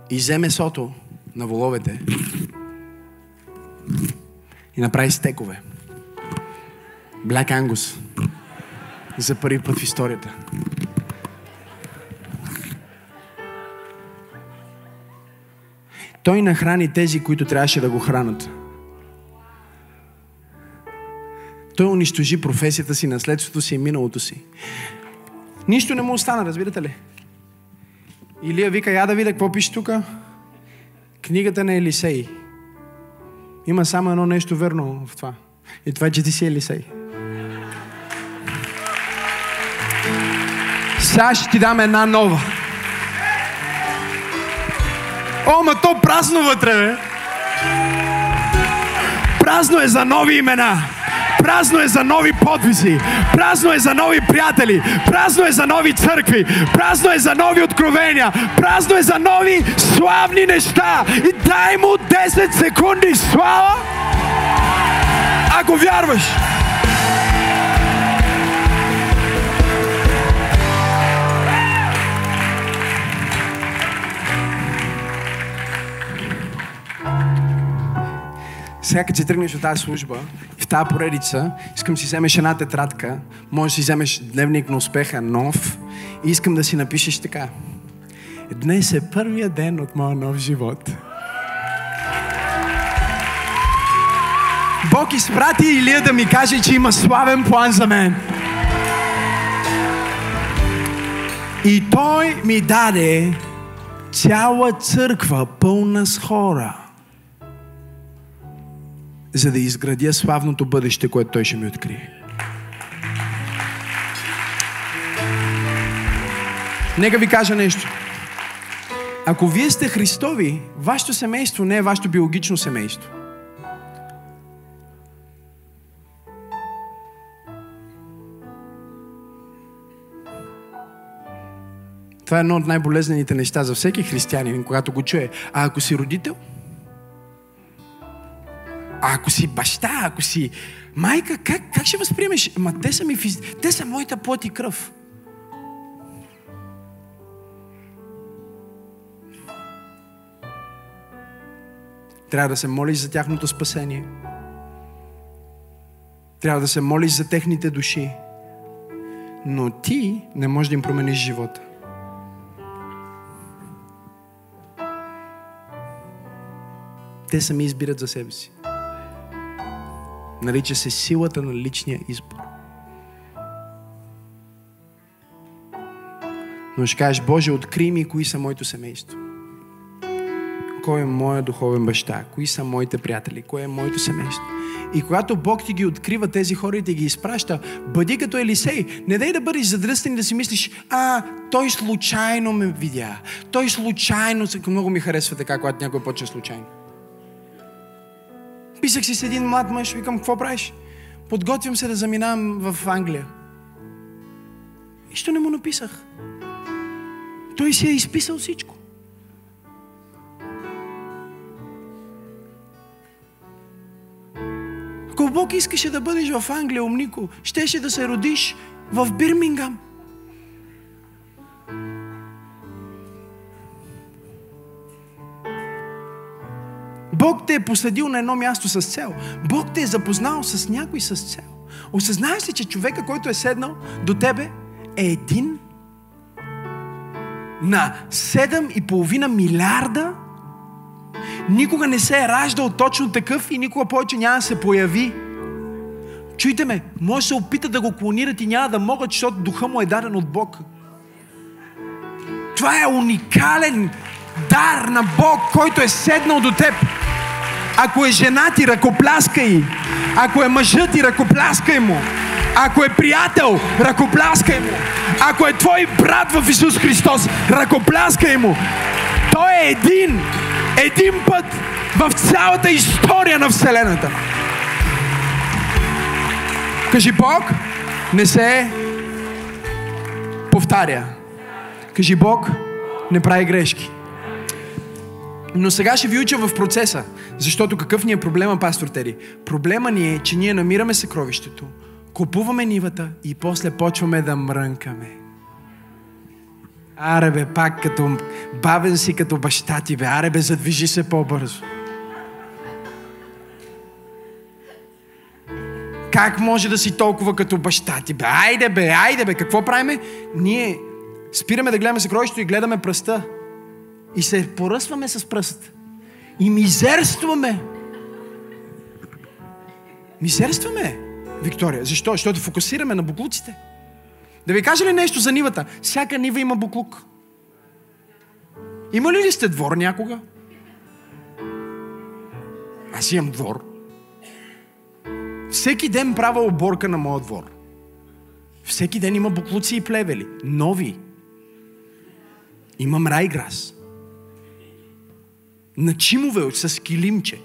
И взе месото на воловете и направи стекове. Black Angus. За първи път в историята. Той нахрани тези, които трябваше да го хранат. Той унищожи професията си, наследството си и миналото си. Нищо не му остана, разбирате ли? Илия вика, я да видя какво пише тук. Книгата на Елисей. Има само едно нещо верно в това. И това е, че ти си Елисей. Сега ще ти дам една нова. О, ма то празно вътре, бе. Празно е за нови имена. Празно е за нови подвизи. Празно е за нови приятели. Празно е за нови църкви. Празно е за нови откровения. Празно е за нови славни неща. И дай му 10 секунди слава, ако вярваш. Сега като си тръгнеш от тази служба, в тази поредица, искам да си вземеш една тетрадка, може да си вземеш дневник на успеха, нов, и искам да си напишеш така. Днес е първия ден от моя нов живот. Бог изпрати Илия да ми каже, че има славен план за мен. И той ми даде цяла църква пълна с хора за да изградя славното бъдеще, което Той ще ми открие. Нека ви кажа нещо. Ако вие сте Христови, вашето семейство не е вашето биологично семейство. Това е едно от най-болезнените неща за всеки християнин, когато го чуе. А ако си родител – а ако си баща, ако си майка, как, как ще възприемеш? Ма те са ми физ... Те са моята плът и кръв. Трябва да се молиш за тяхното спасение. Трябва да се молиш за техните души. Но ти не можеш да им промениш живота. Те сами избират за себе си. Нарича се силата на личния избор. Но ще кажеш, Боже, откри ми кои са моето семейство. кой е моя духовен баща, кои са моите приятели, кое е моето семейство. И когато Бог ти ги открива тези хора и ти ги изпраща, бъди като Елисей. Не дай да бъдеш задръстен и да си мислиш, а, той случайно ме видя. Той случайно... Много ми харесва така, когато някой почне случайно. Писах си с един млад мъж, викам, какво правиш? Подготвям се да заминавам в Англия. Нищо не му написах. Той си е изписал всичко. Ако Бог искаше да бъдеш в Англия, умнико, щеше да се родиш в Бирмингам. Бог те е посадил на едно място с цел. Бог те е запознал с някой с цел. Осъзнаеш ли, че човека, който е седнал до тебе, е един на 7,5 милиарда? Никога не се е раждал точно такъв и никога повече няма да се появи. Чуйте ме, може да се опитат да го клонират и няма да могат, защото духа му е даден от Бог. Това е уникален дар на Бог, който е седнал до теб. Ако е жена ти, ръкопляскай. Ако е мъжът ти, ръкопляскай му. Ако е приятел, ръкопляскай му. Ако е твой брат в Исус Христос, ръкопляскай му. Той е един, един път в цялата история на Вселената. Кажи Бог, не се повтаря. Кажи Бог, не прави грешки. Но сега ще ви уча в процеса. Защото какъв ни е проблема, пастор Тери? Проблема ни е, че ние намираме съкровището, купуваме нивата и после почваме да мрънкаме. Аре бе, пак като бавен си като баща ти бе. Аре бе, задвижи се по-бързо. Как може да си толкова като баща ти бе? Айде бе, айде бе, какво правиме? Ние спираме да гледаме съкровището и гледаме пръста. И се поръсваме с пръст. И мизерстваме. Мизерстваме, Виктория. Защо? Защото фокусираме на буклуците. Да ви кажа ли нещо за нивата? Всяка нива има буклук. Има ли сте двор някога? Аз имам двор. Всеки ден правя оборка на моят двор. Всеки ден има буклуци и плевели. Нови. Имам райграс на чимове с килимче,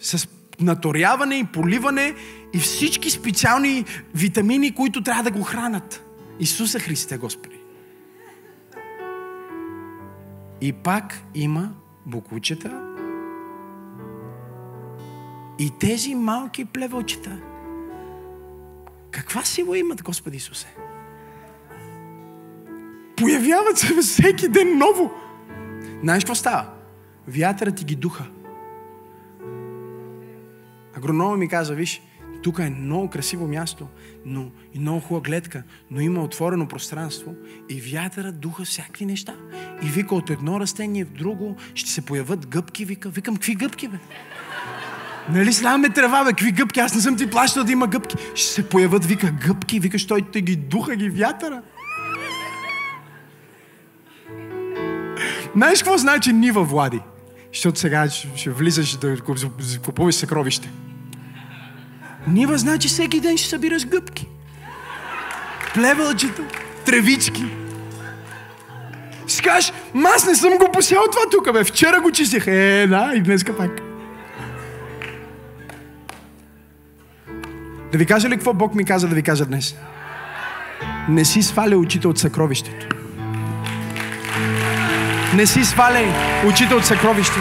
с наторяване и поливане и всички специални витамини, които трябва да го хранат. Исуса Христе, Господи. И пак има букучета и тези малки плевелчета. Каква сила имат, Господи Исусе? Появяват се всеки ден ново. Знаеш какво става? Вятърът ти ги духа. Агронома ми каза, виж, тук е много красиво място, но и много хубава гледка, но има отворено пространство и вятърът духа всякакви неща. И вика от едно растение в друго ще се появят гъбки, вика. Викам, какви гъбки, бе? Нали сляме трева, бе, какви гъбки? Аз не съм ти плащал да има гъбки. Ще се появят, вика, гъбки, вика, що те ги духа ги вятъра. Знаеш какво значи нива, Влади? Защото сега ще влизаш да купуваш съкровище. Нива значи всеки ден ще събираш гъбки. Плевелчета, тревички. Скаш, аз не съм го посял това тук, бе. Вчера го чистих. Е, да, и днеска пак. Да ви кажа ли какво Бог ми каза да ви кажа днес? Не си сваля очите от съкровището. Не си сваляй очите от съкровището.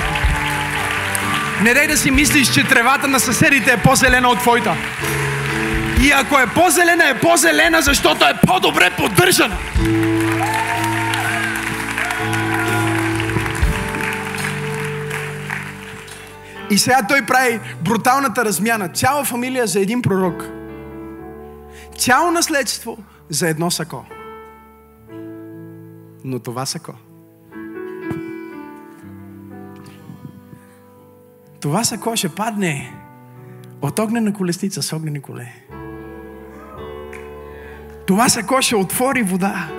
Не дай да си мислиш, че тревата на съседите е по-зелена от твоята. И ако е по-зелена, е по-зелена, защото е по-добре поддържана. И сега той прави бруталната размяна. Цяла фамилия за един пророк. Цяло наследство за едно сако. Но това сако Това сако ще падне от огнена колесница с огнени коле. Това сако ще отвори вода.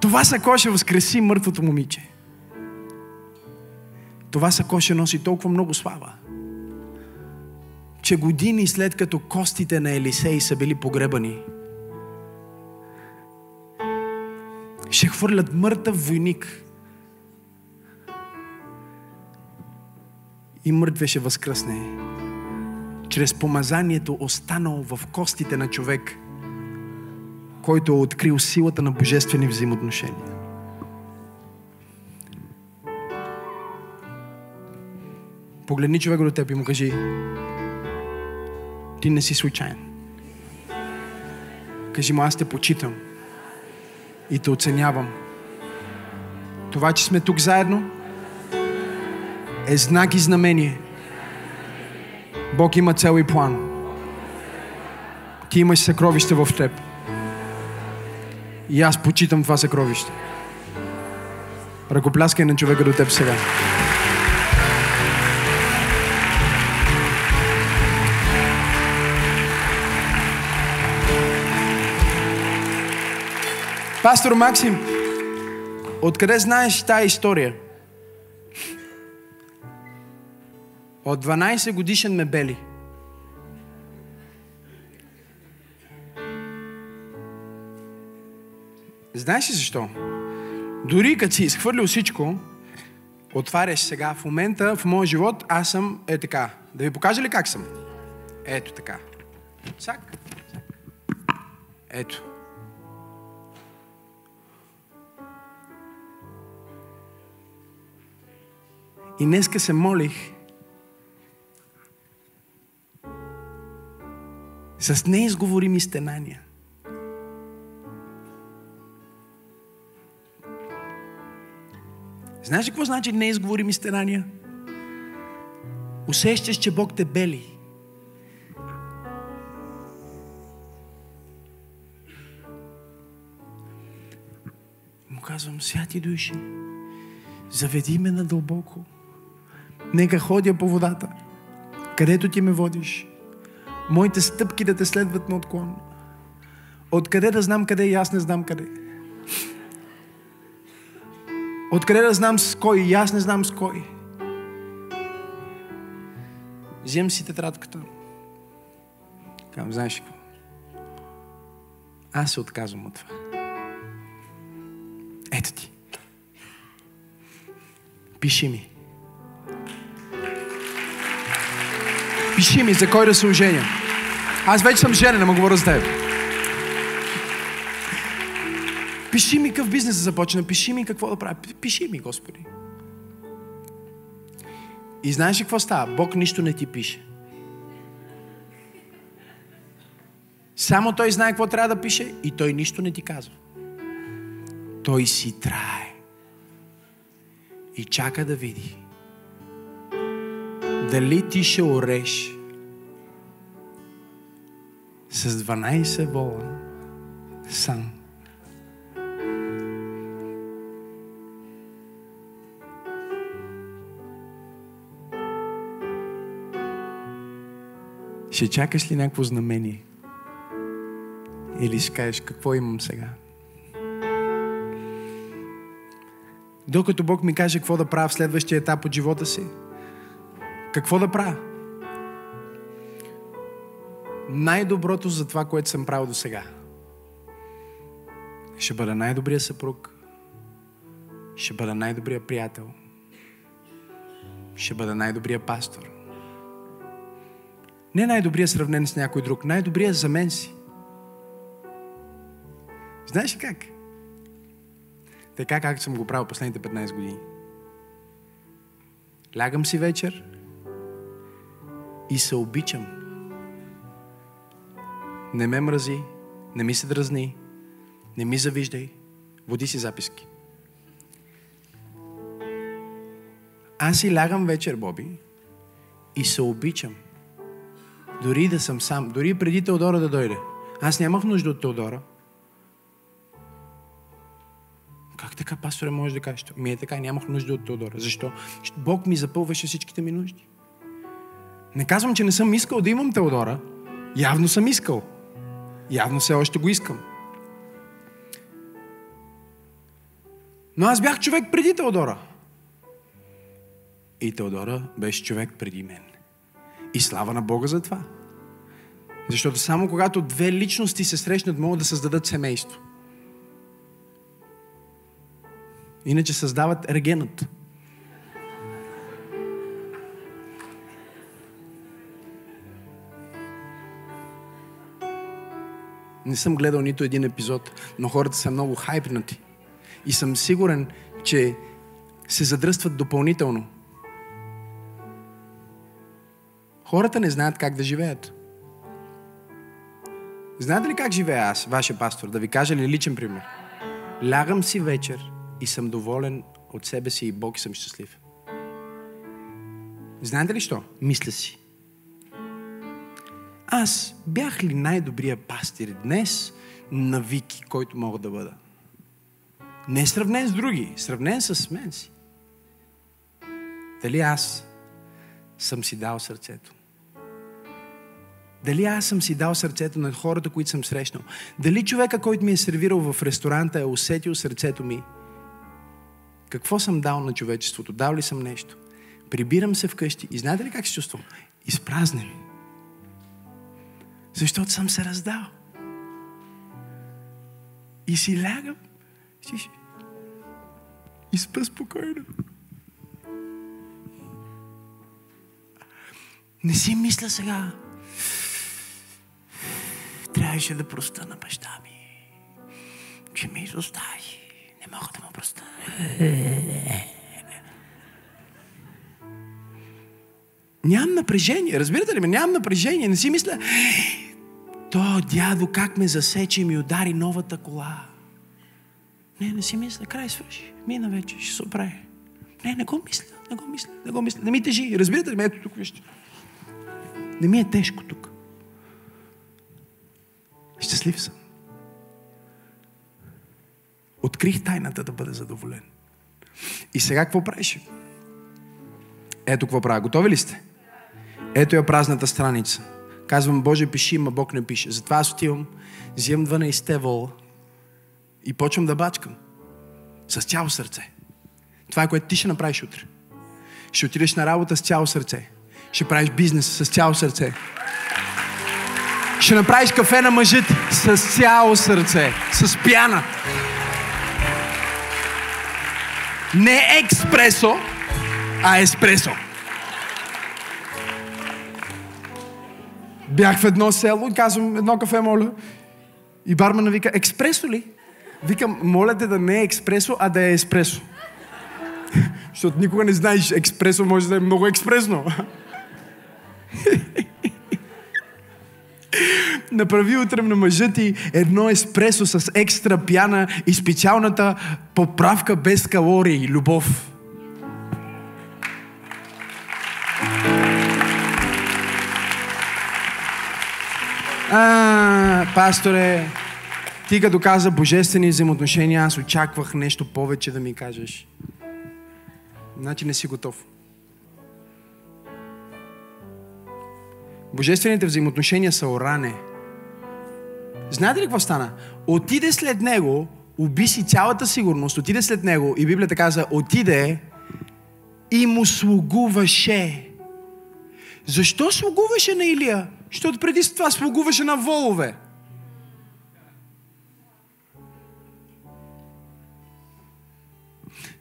Това сако ще възкреси мъртвото момиче. Това сако ще носи толкова много слава, че години след като костите на Елисей са били погребани, ще хвърлят мъртъв войник и мъртве ще възкръсне. Чрез помазанието останало в костите на човек, който е открил силата на божествени взаимоотношения. Погледни човека до теб и му кажи, ти не си случайен. Кажи му, аз те почитам и те оценявам. Това, че сме тук заедно, е знак и знамение. Бог има цел и план. Ти имаш съкровище в теб. И аз почитам това съкровище. Ръкопляскай на човека до теб сега. Пастор Максим, откъде знаеш тази история? От 12 годишен ме бели. Знаеш ли защо? Дори като си изхвърлил всичко, отваряш сега, в момента, в моя живот, аз съм е така. Да ви покажа ли как съм? Ето така. Сак. Ето. И днеска се молих с неизговорими стенания. Знаеш ли какво значи неизговорими стенания? Усещаш, че Бог те бели. Му казвам, святи души, заведи ме надълбоко. Нека ходя по водата, където ти ме водиш. Моите стъпки да те следват на отклон. Откъде да знам къде и аз не знам къде. Откъде да знам с кой и аз не знам с кой. Взем си тетрадката. Казвам, знаеш какво? Аз се отказвам от това. Ето ти. Пиши ми. Пиши ми за кой да се оженя. Аз вече съм женен, ама говоря с теб. Пиши ми какъв бизнес да започна. Пиши ми какво да правя. Пиши ми, Господи. И знаеш ли какво става? Бог нищо не ти пише. Само Той знае какво трябва да пише и Той нищо не ти казва. Той си трае. И чака да види дали ти ще ореш с 12 вола сам. Ще чакаш ли някакво знамение? Или ще кажеш какво имам сега? Докато Бог ми каже какво да правя в следващия етап от живота си, какво да правя? Най-доброто за това, което съм правил до сега. Ще бъда най-добрия съпруг. Ще бъда най-добрия приятел. Ще бъда най-добрия пастор. Не най-добрия сравнен с някой друг, най-добрия за мен си. Знаеш как? Така както съм го правил последните 15 години. Лягам си вечер, и се обичам. Не ме мрази, не ми се дразни, не ми завиждай, води си записки. Аз си лягам вечер, Боби, и се обичам. Дори да съм сам, дори преди Теодора да дойде. Аз нямах нужда от Теодора. Как така, пасторе, може да кажеш? Ми е така, нямах нужда от Теодора. Защо? Бог ми запълваше всичките ми нужди. Не казвам, че не съм искал да имам Теодора. Явно съм искал. Явно все още го искам. Но аз бях човек преди Теодора. И Теодора беше човек преди мен. И слава на Бога за това. Защото само когато две личности се срещнат, могат да създадат семейство. Иначе създават ергенът. Не съм гледал нито един епизод, но хората са много хайпнати. И съм сигурен, че се задръстват допълнително. Хората не знаят как да живеят. Знаете ли как живея аз, вашия пастор? Да ви кажа ли личен пример? Лягам си вечер и съм доволен от себе си и Бог и съм щастлив. Знаете ли що? Мисля си. Аз бях ли най-добрия пастир днес на Вики, който мога да бъда? Не сравнен с други, сравнен с мен си. Дали аз съм си дал сърцето? Дали аз съм си дал сърцето на хората, които съм срещнал? Дали човека, който ми е сервирал в ресторанта, е усетил сърцето ми? Какво съм дал на човечеството? Дал ли съм нещо? Прибирам се вкъщи и знаете ли как се чувствам? Изпразнен. Защото съм се раздал. И си лягам. И спа спокойно. Не си мисля сега. Трябваше да проста на баща ми, че ми изостави. Не мога да му проста. Нямам напрежение. Разбирате ли ме? Нямам напрежение. Не си мисля, то дядо как ме засече и ми удари новата кола. Не, не си мисля. Край свърши. Мина вече. Ще се оправи. Не, не го мисля. Не го мисля. Не го мисля. Не ми тежи. Разбирате ли ме? Ето тук вижте. Не ми е тежко тук. Щастлив съм. Открих тайната да бъда задоволен. И сега какво правиш? Ето какво правя. Готови ли сте? Ето я празната страница. Казвам, Боже, пиши, ма Бог не пише. Затова аз отивам, взимам 12 вола и почвам да бачкам. С цяло сърце. Това е което ти ще направиш утре. Ще отидеш на работа с цяло сърце. Ще правиш бизнес с цяло сърце. Ще направиш кафе на мъжите с цяло сърце. С пяна. Не експресо, а еспресо. Бях в едно село и казвам, едно кафе, моля. И бармана вика, експресо ли? Викам, моля те да не е експресо, а да е еспресо. *laughs* Защото никога не знаеш, експресо може да е много експресно. *laughs* Направи утре на мъжа ти едно еспресо с екстра пяна и специалната поправка без калории. Любов. А, пасторе, ти като каза божествени взаимоотношения, аз очаквах нещо повече да ми кажеш. Значи не си готов. Божествените взаимоотношения са оране. Знаете ли какво стана? Отиде след него, уби си цялата сигурност, отиде след него и Библията каза, отиде и му слугуваше. Защо слугуваше на Илия? Защото преди това слугуваше на волове.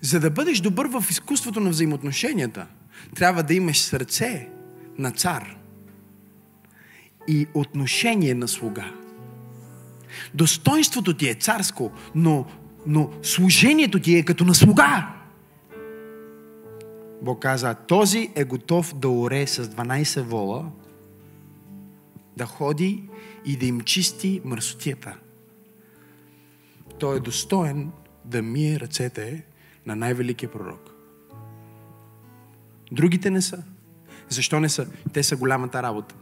За да бъдеш добър в изкуството на взаимоотношенията, трябва да имаш сърце на цар и отношение на слуга. Достоинството ти е царско, но, но служението ти е като на слуга. Бог каза, този е готов да оре с 12 вола, да ходи и да им чисти мърсотията. Той е достоен да мие ръцете на най-великия пророк. Другите не са. Защо не са? Те са голямата работа.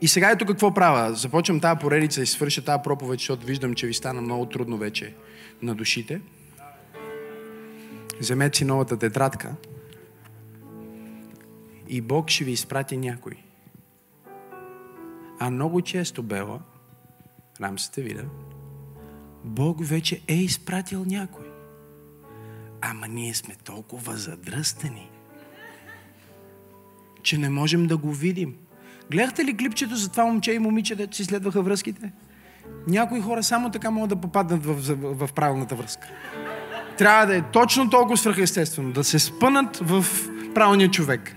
И сега ето какво правя. Започвам тази поредица и свърша тази проповед, защото виждам, че ви стана много трудно вече на душите. Вземете си новата тетрадка и Бог ще ви изпрати някой. А много често, Бела, рам се те видя, Бог вече е изпратил някой. Ама ние сме толкова задръстени, че не можем да го видим. Гледахте ли клипчето за това момче и момиче, дето си следваха връзките? Някои хора само така могат да попаднат в, в, в правилната връзка. Трябва да е точно толкова свръхестествено, да се спънат в правилния човек.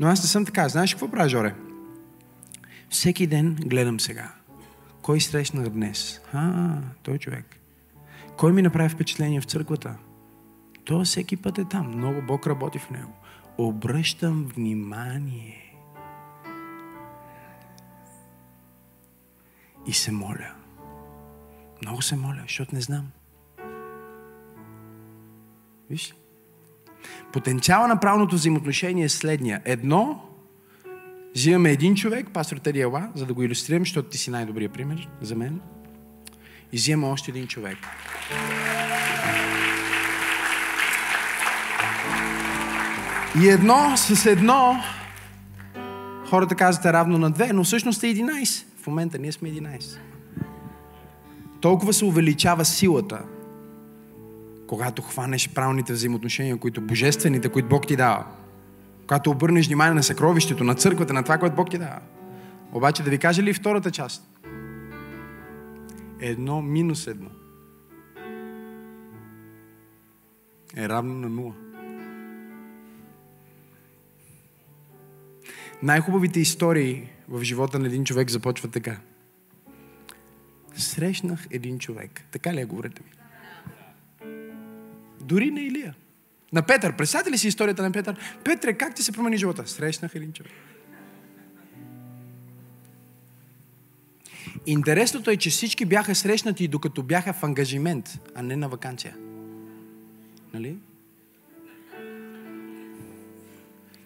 Но аз не съм така. Знаеш какво правя, Жоре? Всеки ден гледам сега. Кой срещнах днес? А, той човек. Кой ми направи впечатление в църквата? То всеки път е там. Много Бог работи в него. Обръщам внимание. И се моля. Много се моля, защото не знам. Виж ли? Потенциала на правилното взаимоотношение е следния. Едно, взимаме един човек, пастор Теди Ела, за да го иллюстрирам, защото ти си най-добрият пример за мен. И взимаме още един човек. И едно с едно, хората казват е равно на две, но всъщност е 11. В момента ние сме 11. Толкова се увеличава силата когато хванеш правилните взаимоотношения, които божествените, които Бог ти дава. Когато обърнеш внимание на съкровището, на църквата, на това, което Бог ти дава. Обаче да ви кажа ли втората част? Едно минус едно е равно на нула. Най-хубавите истории в живота на един човек започват така. Срещнах един човек. Така ли е, говорите ми? Дори на Илия. На Петър. Представете ли си историята на Петър? Петре, как ти се промени живота? Срещнах един човек. Интересното е, че всички бяха срещнати докато бяха в ангажимент, а не на вакансия. Нали?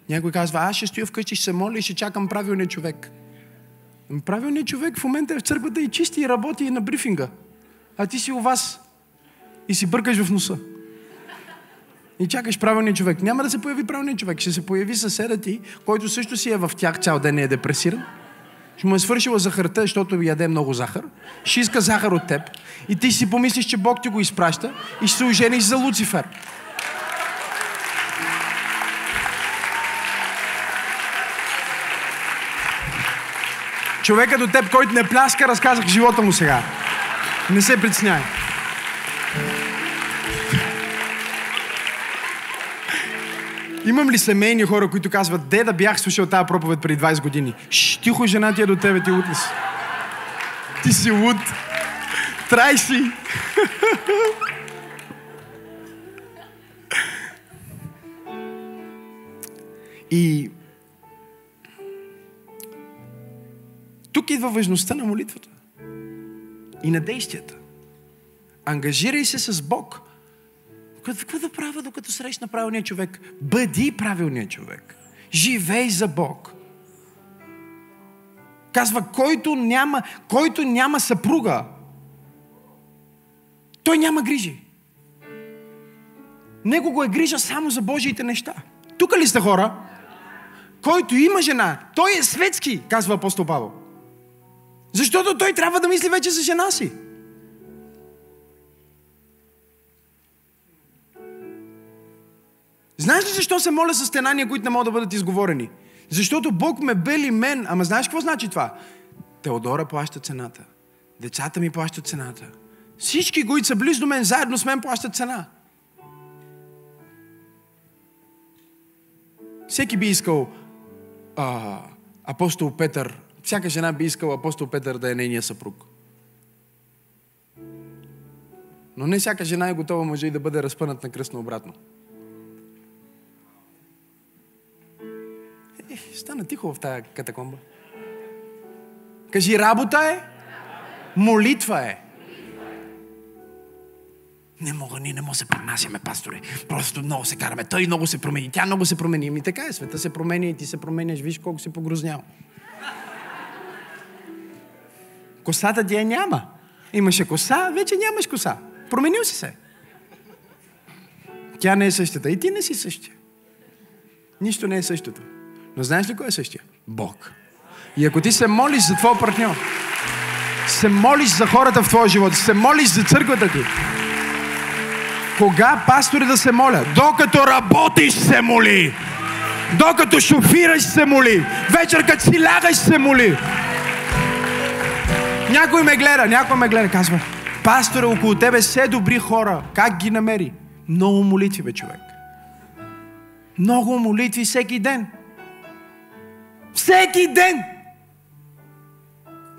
Някой казва, аз ще стоя вкъщи, ще се моля и ще чакам правилния човек. Ами правилният човек в момента е в църквата и чисти и работи и на брифинга. А ти си у вас и си бъркаш в носа и чакаш правилния човек. Няма да се появи правилният човек. Ще се появи съседа ти, който също си е в тях цял ден и е депресиран. Ще му е свършила захарта, защото яде много захар. Ще иска захар от теб. И ти си помислиш, че Бог ти го изпраща и ще се ожениш за Луцифер. Човекът от теб, който не пляска, разказах живота му сега. Не се притесняй. Имам ли семейни хора, които казват, де да бях слушал тази проповед преди 20 години? Шш, тихо, жена ти е до тебе, ти луд ли си? Ти си луд. Трай си. И тук идва важността на молитвата и на действията. Ангажирай се с Бог. Какво да правя, докато срещна правилния човек? Бъди правилният човек. Живей за Бог. Казва, който няма, който няма съпруга, той няма грижи. Него го е грижа само за Божиите неща. Тук ли сте хора? Който има жена, той е светски, казва апостол Павел. Защото той трябва да мисли вече за жена си. Знаеш ли защо се моля с стенания, които не могат да бъдат изговорени? Защото Бог ме бели мен. Ама знаеш какво значи това? Теодора плаща цената. Децата ми плащат цената. Всички, които са близо до мен, заедно с мен плащат цена. Всеки би искал а, апостол Петър, всяка жена би искала апостол Петър да е нейния съпруг. Но не всяка жена е готова може и да бъде разпънат на кръстно обратно. Стана тихо в тази катакомба. Кажи, работа е, молитва е. Не мога, ние не мога да се пренасяме, пастори. Просто много се караме. Той много се промени. Тя много се промени. Ми така е, света се променя и ти се променяш. Виж колко си погрознял. Косата ти я няма. Имаше коса, вече нямаш коса. Променил си се. Тя не е същата. И ти не си същия. Нищо не е същото. Но знаеш ли кой е същия? Бог. И ако ти се молиш за твоя партньор, се молиш за хората в твоя живот, се молиш за църквата ти, Кога пастори да се моля? Докато работиш се моли. Докато шофираш се моли. Вечер като си лягаш се моли. Някой ме гледа, някой ме гледа, казва, пасторе, около тебе все добри хора. Как ги намери? Много молитви, бе, човек. Много молитви всеки ден. Всеки ден!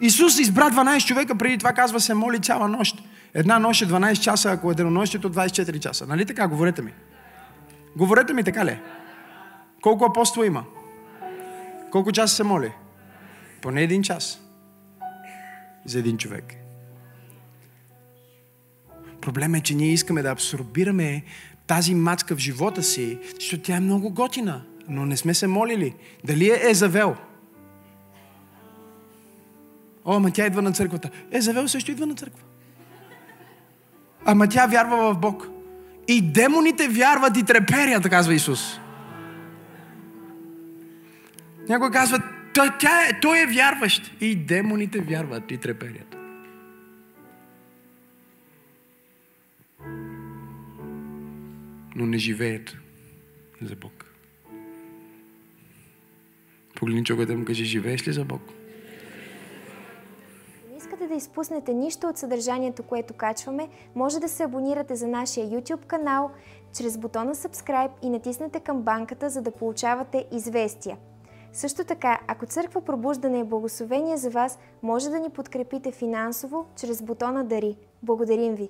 Исус избра 12 човека, преди това казва се моли цяла нощ. Една нощ е 12 часа, ако е денонощието 24 часа. Нали така? Говорете ми. Говорете ми така ли? Колко апостола има? Колко часа се моли? Поне един час. За един човек. Проблемът е, че ние искаме да абсорбираме тази мацка в живота си, защото тя е много готина, но не сме се молили. Дали е Езавел? О, ама тя идва на църквата. Езавел също идва на църква. Ама тя вярва в Бог. И демоните вярват и треперят, казва Исус. Някой казва, тя е, той е вярващ. И демоните вярват и треперят. Но не живеят за Бог. Погледни човекът да му каже, живееш ли за Бог? Не искате да изпуснете нищо от съдържанието, което качваме, може да се абонирате за нашия YouTube канал чрез бутона Subscribe и натиснете камбанката, за да получавате известия. Също така, ако Църква Пробуждане е благословение за вас, може да ни подкрепите финансово чрез бутона Дари. Благодарим ви!